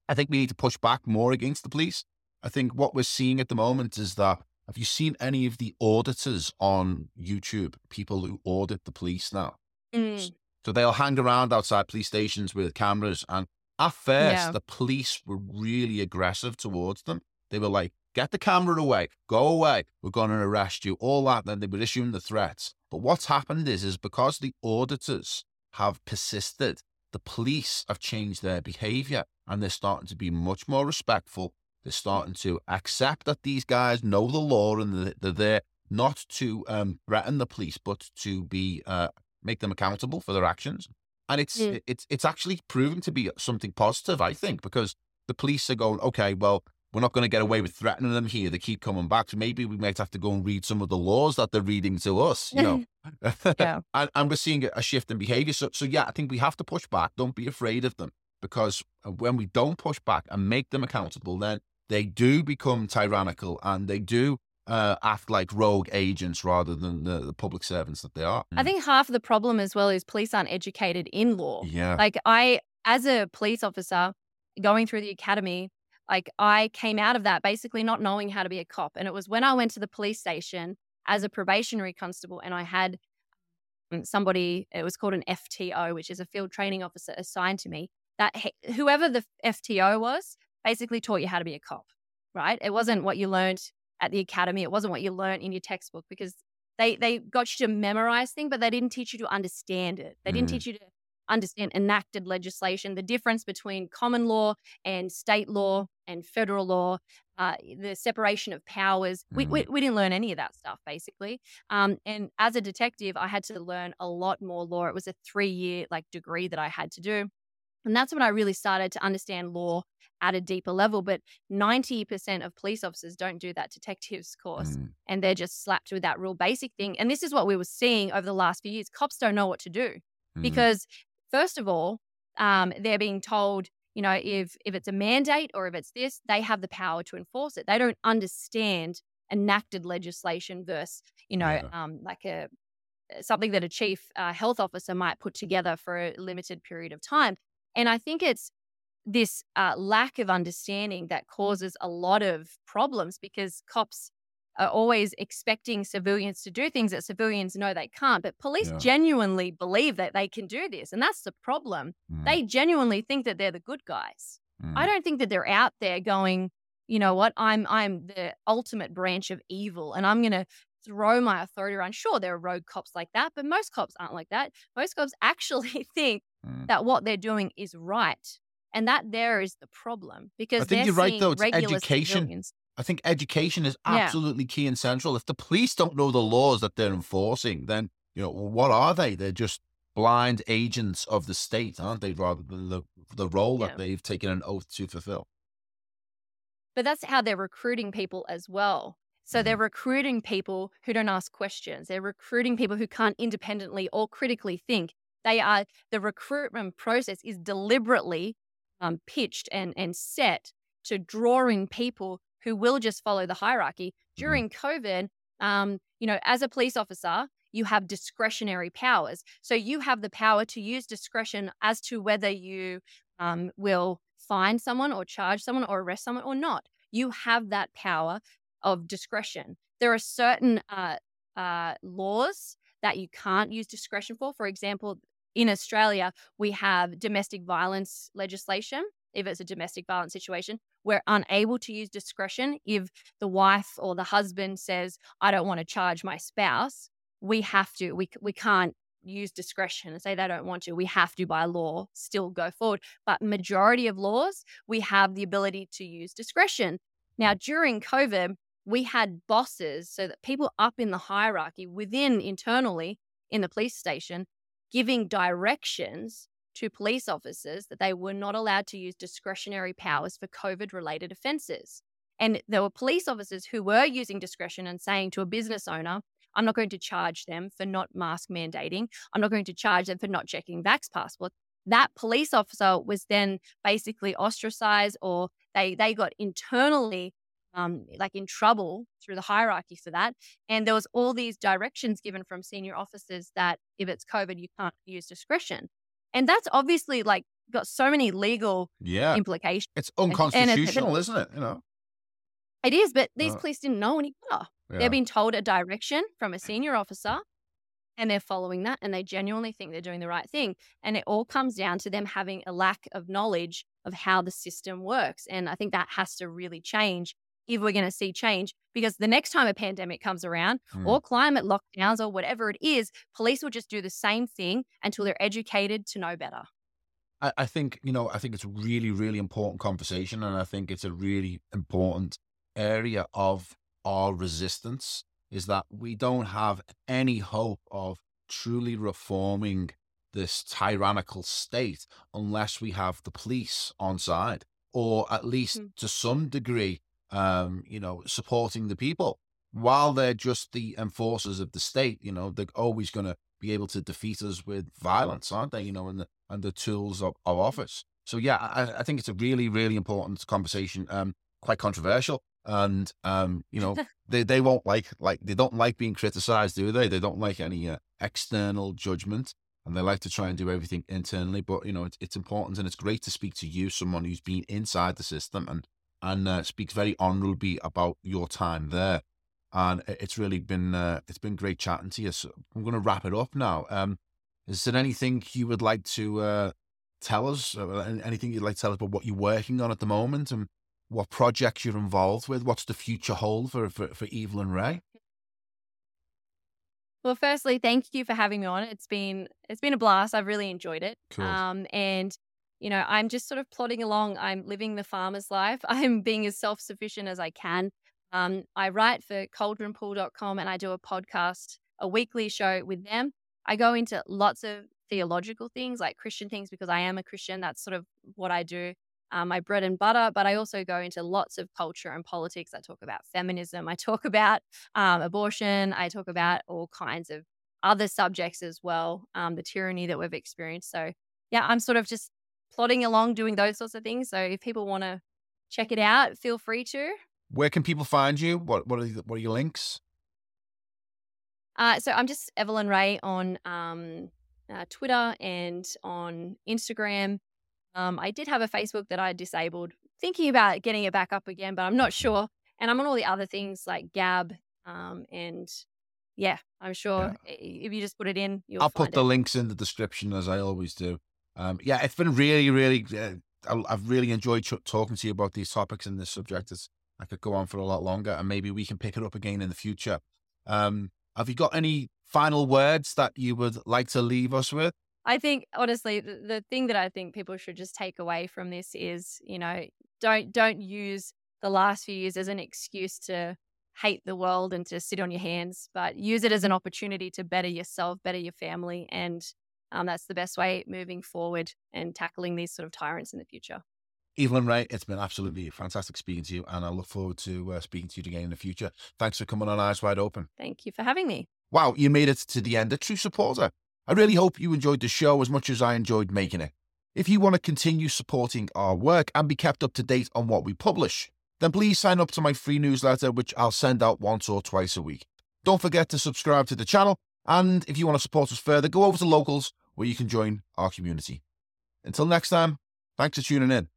I think we need to push back more against the police. I think what we're seeing at the moment is that have you seen any of the auditors on YouTube? People who audit the police now. Mm. So they'll hang around outside police stations with cameras. And at first, Yeah. the police were really aggressive towards them. They were like, get the camera away, go away, we're going to arrest you, all that. Then they were issuing the threats. But what's happened is, is because the auditors have persisted, the police have changed their behavior and they're starting to be much more respectful. They're starting to accept that these guys know the law and they're there not to um, threaten the police, but to be uh, make them accountable for their actions. And it's mm. it's it's actually proven to be something positive, I think, because the police are going, okay, well, we're not going to get away with threatening them here. They keep coming back. So maybe we might have to go and read some of the laws that they're reading to us, you know. (laughs) yeah. (laughs) and, and, we're seeing a shift in behavior. So, so, yeah, I think we have to push back. Don't be afraid of them because uh, when we don't push back and make them accountable, then they do become tyrannical and they do uh, act like rogue agents rather than the, the, public servants that they are. I think half of the problem as well is police aren't educated in law. Yeah. Like I, as a police officer going through the academy, like I came out of that basically not knowing how to be a cop. And it was when I went to the police station as a probationary constable and I had um, somebody, it was called an FTO, which is a field training officer assigned to me, that whoever the FTO was basically taught you how to be a cop, right? It wasn't what you learned at the academy. It wasn't what you learned in your textbook because they they got you to memorize things, but they didn't teach you to understand it. They didn't mm. teach you to understand enacted legislation, the difference between common law and state law and federal law, uh, the separation of powers. Mm. We, we, mm. we, didn't learn any of that stuff, basically. Um, and as a detective, I had to learn a lot more law. It was a three year like degree that I had to do. And that's when I really started to understand law at a deeper level. But 90% of police officers don't do that detectives course. Mm. And they're just slapped with that real basic thing. And this is what we were seeing over the last few years. Cops don't know what to do mm. because, first of all, um, they're being told, you know, if if it's a mandate or if it's this, they have the power to enforce it. They don't understand enacted legislation versus, you know, yeah. um, like a something that a chief uh, health officer might put together for a limited period of time. And I think it's this uh, lack of understanding that causes a lot of problems because cops are always expecting civilians to do things that civilians know they can't. But police yeah. genuinely believe that they can do this. And that's the problem. Mm. They genuinely think that they're the good guys. Mm. I don't think that they're out there going, you know what, I'm I'm the ultimate branch of evil and I'm gonna throw my authority around. Sure, there are rogue cops like that, but most cops aren't like that. Most cops (laughs) actually think mm. that what they're doing is right. And that there is the problem because I think you're right though. It's education. Civilians. I think education is absolutely yeah. key and central. If the police don't know the laws that they're enforcing, then you know what are they? They're just blind agents of the state, aren't they? Rather than the the role yeah. that they've taken an oath to fulfill. But that's how they're recruiting people as well. So they're mm-hmm. recruiting people who don't ask questions. They're recruiting people who can't independently or critically think. They are the recruitment process is deliberately um, pitched and and set to drawing people who will just follow the hierarchy. Mm-hmm. During COVID, um, you know, as a police officer, you have discretionary powers. So you have the power to use discretion as to whether you um, will find someone or charge someone or arrest someone or not. You have that power of discretion. There are certain uh, uh, laws that you can't use discretion for. For example, in Australia, we have domestic violence legislation. If it's a domestic violence situation, we're unable to use discretion if the wife or the husband says, I don't want to charge my spouse. We have to, we, we can't use discretion and say they don't want to. We have to, by law, still go forward. But majority of laws, we have the ability to use discretion. Now, during COVID, we had bosses, so that people up in the hierarchy within internally in the police station giving directions to police officers that they were not allowed to use discretionary powers for COVID related offences. And there were police officers who were using discretion and saying to a business owner, I'm not going to charge them for not mask mandating. I'm not going to charge them for not checking vax passports. That police officer was then basically ostracized or they, they got internally um, like in trouble through the hierarchy for that. And there was all these directions given from senior officers that if it's COVID, you can't use discretion. And that's obviously like got so many legal yeah. implications. It's unconstitutional, it's, isn't it? You know, it is. But these uh, police didn't know any better. Yeah. They've been told a direction from a senior officer, (laughs) and they're following that, and they genuinely think they're doing the right thing. And it all comes down to them having a lack of knowledge of how the system works. And I think that has to really change if we're going to see change because the next time a pandemic comes around mm. or climate lockdowns or whatever it is, police will just do the same thing until they're educated to know better. I, I think, you know, I think it's a really, really important conversation. And I think it's a really important area of our resistance is that we don't have any hope of truly reforming this tyrannical state unless we have the police on side, or at least Mm. to some degree, um, you know, supporting the people. While they're just the enforcers of the state, you know, they're always going to be able to defeat us with violence, aren't they? You know, and the and the tools of, of office. So yeah, I, I think it's a really, really important conversation. Um, quite controversial, and um, you know, (laughs) they they won't like like they don't like being criticized, do they? They don't like any uh, external judgment, and they like to try and do everything internally. But you know, it's it's important, and it's great to speak to you, someone who's been inside the system and and uh, speaks very honourably about your time there. And it's really been uh, it's been great chatting to you. So I'm going to wrap it up now. Um, is there anything you would like to uh, tell us? Uh, anything you'd like to tell us about what you're working on at the moment and what projects you're involved with? What's the future hold for for, for Evelyn Rae? Well, firstly, thank you for having me on. It's been it's been a blast. I've really enjoyed it. Cool. Um, and you know, I'm just sort of plodding along. I'm living the farmer's life. (laughs) I'm being as self sufficient as I can. Um, I write for caldronpool.com and I do a podcast, a weekly show with them. I go into lots of theological things like Christian things because I am a Christian. That's sort of what I do, um, my bread and butter. But I also go into lots of culture and politics. I talk about feminism. I talk about um, abortion. I talk about all kinds of other subjects as well, um, the tyranny that we've experienced. So, yeah, I'm sort of just plodding along doing those sorts of things. So, if people want to check it out, feel free to. Where can people find you? What what are the, what are your links? Uh, so, I'm just Evelyn Rae on um, uh, Twitter and on Instagram. Um, I did have a Facebook that I disabled, thinking about getting it back up again, but I'm not sure. And I'm on all the other things like Gab. Um, and yeah, I'm sure i- if you just put it in, you'll I'll put the it. links in the description as I always do. Um, yeah, it's been really, really. Uh, I've really enjoyed ch- talking to you about these topics and this subject. It's, I could go on for a lot longer, and maybe we can pick it up again in the future. Um, have you got any final words that you would like to leave us with? I think honestly, the, the thing that I think people should just take away from this is, you know, don't don't use the last few years as an excuse to hate the world and to sit on your hands, but use it as an opportunity to better yourself, better your family, and um, that's the best way moving forward and tackling these sort of tyrants in the future. Evelyn Rae, it's been absolutely fantastic speaking to you, and I look forward to uh, speaking to you again in the future. Thanks for coming on Eyes Wide Open. Thank you for having me. Wow, you made it to the end, a true supporter. I really hope you enjoyed the show as much as I enjoyed making it. If you want to continue supporting our work and be kept up to date on what we publish, then please sign up to my free newsletter, which I'll send out once or twice a week. Don't forget to subscribe to the channel, and if you want to support us further, go over to Locals where you can join our community. Until next time, thanks for tuning in.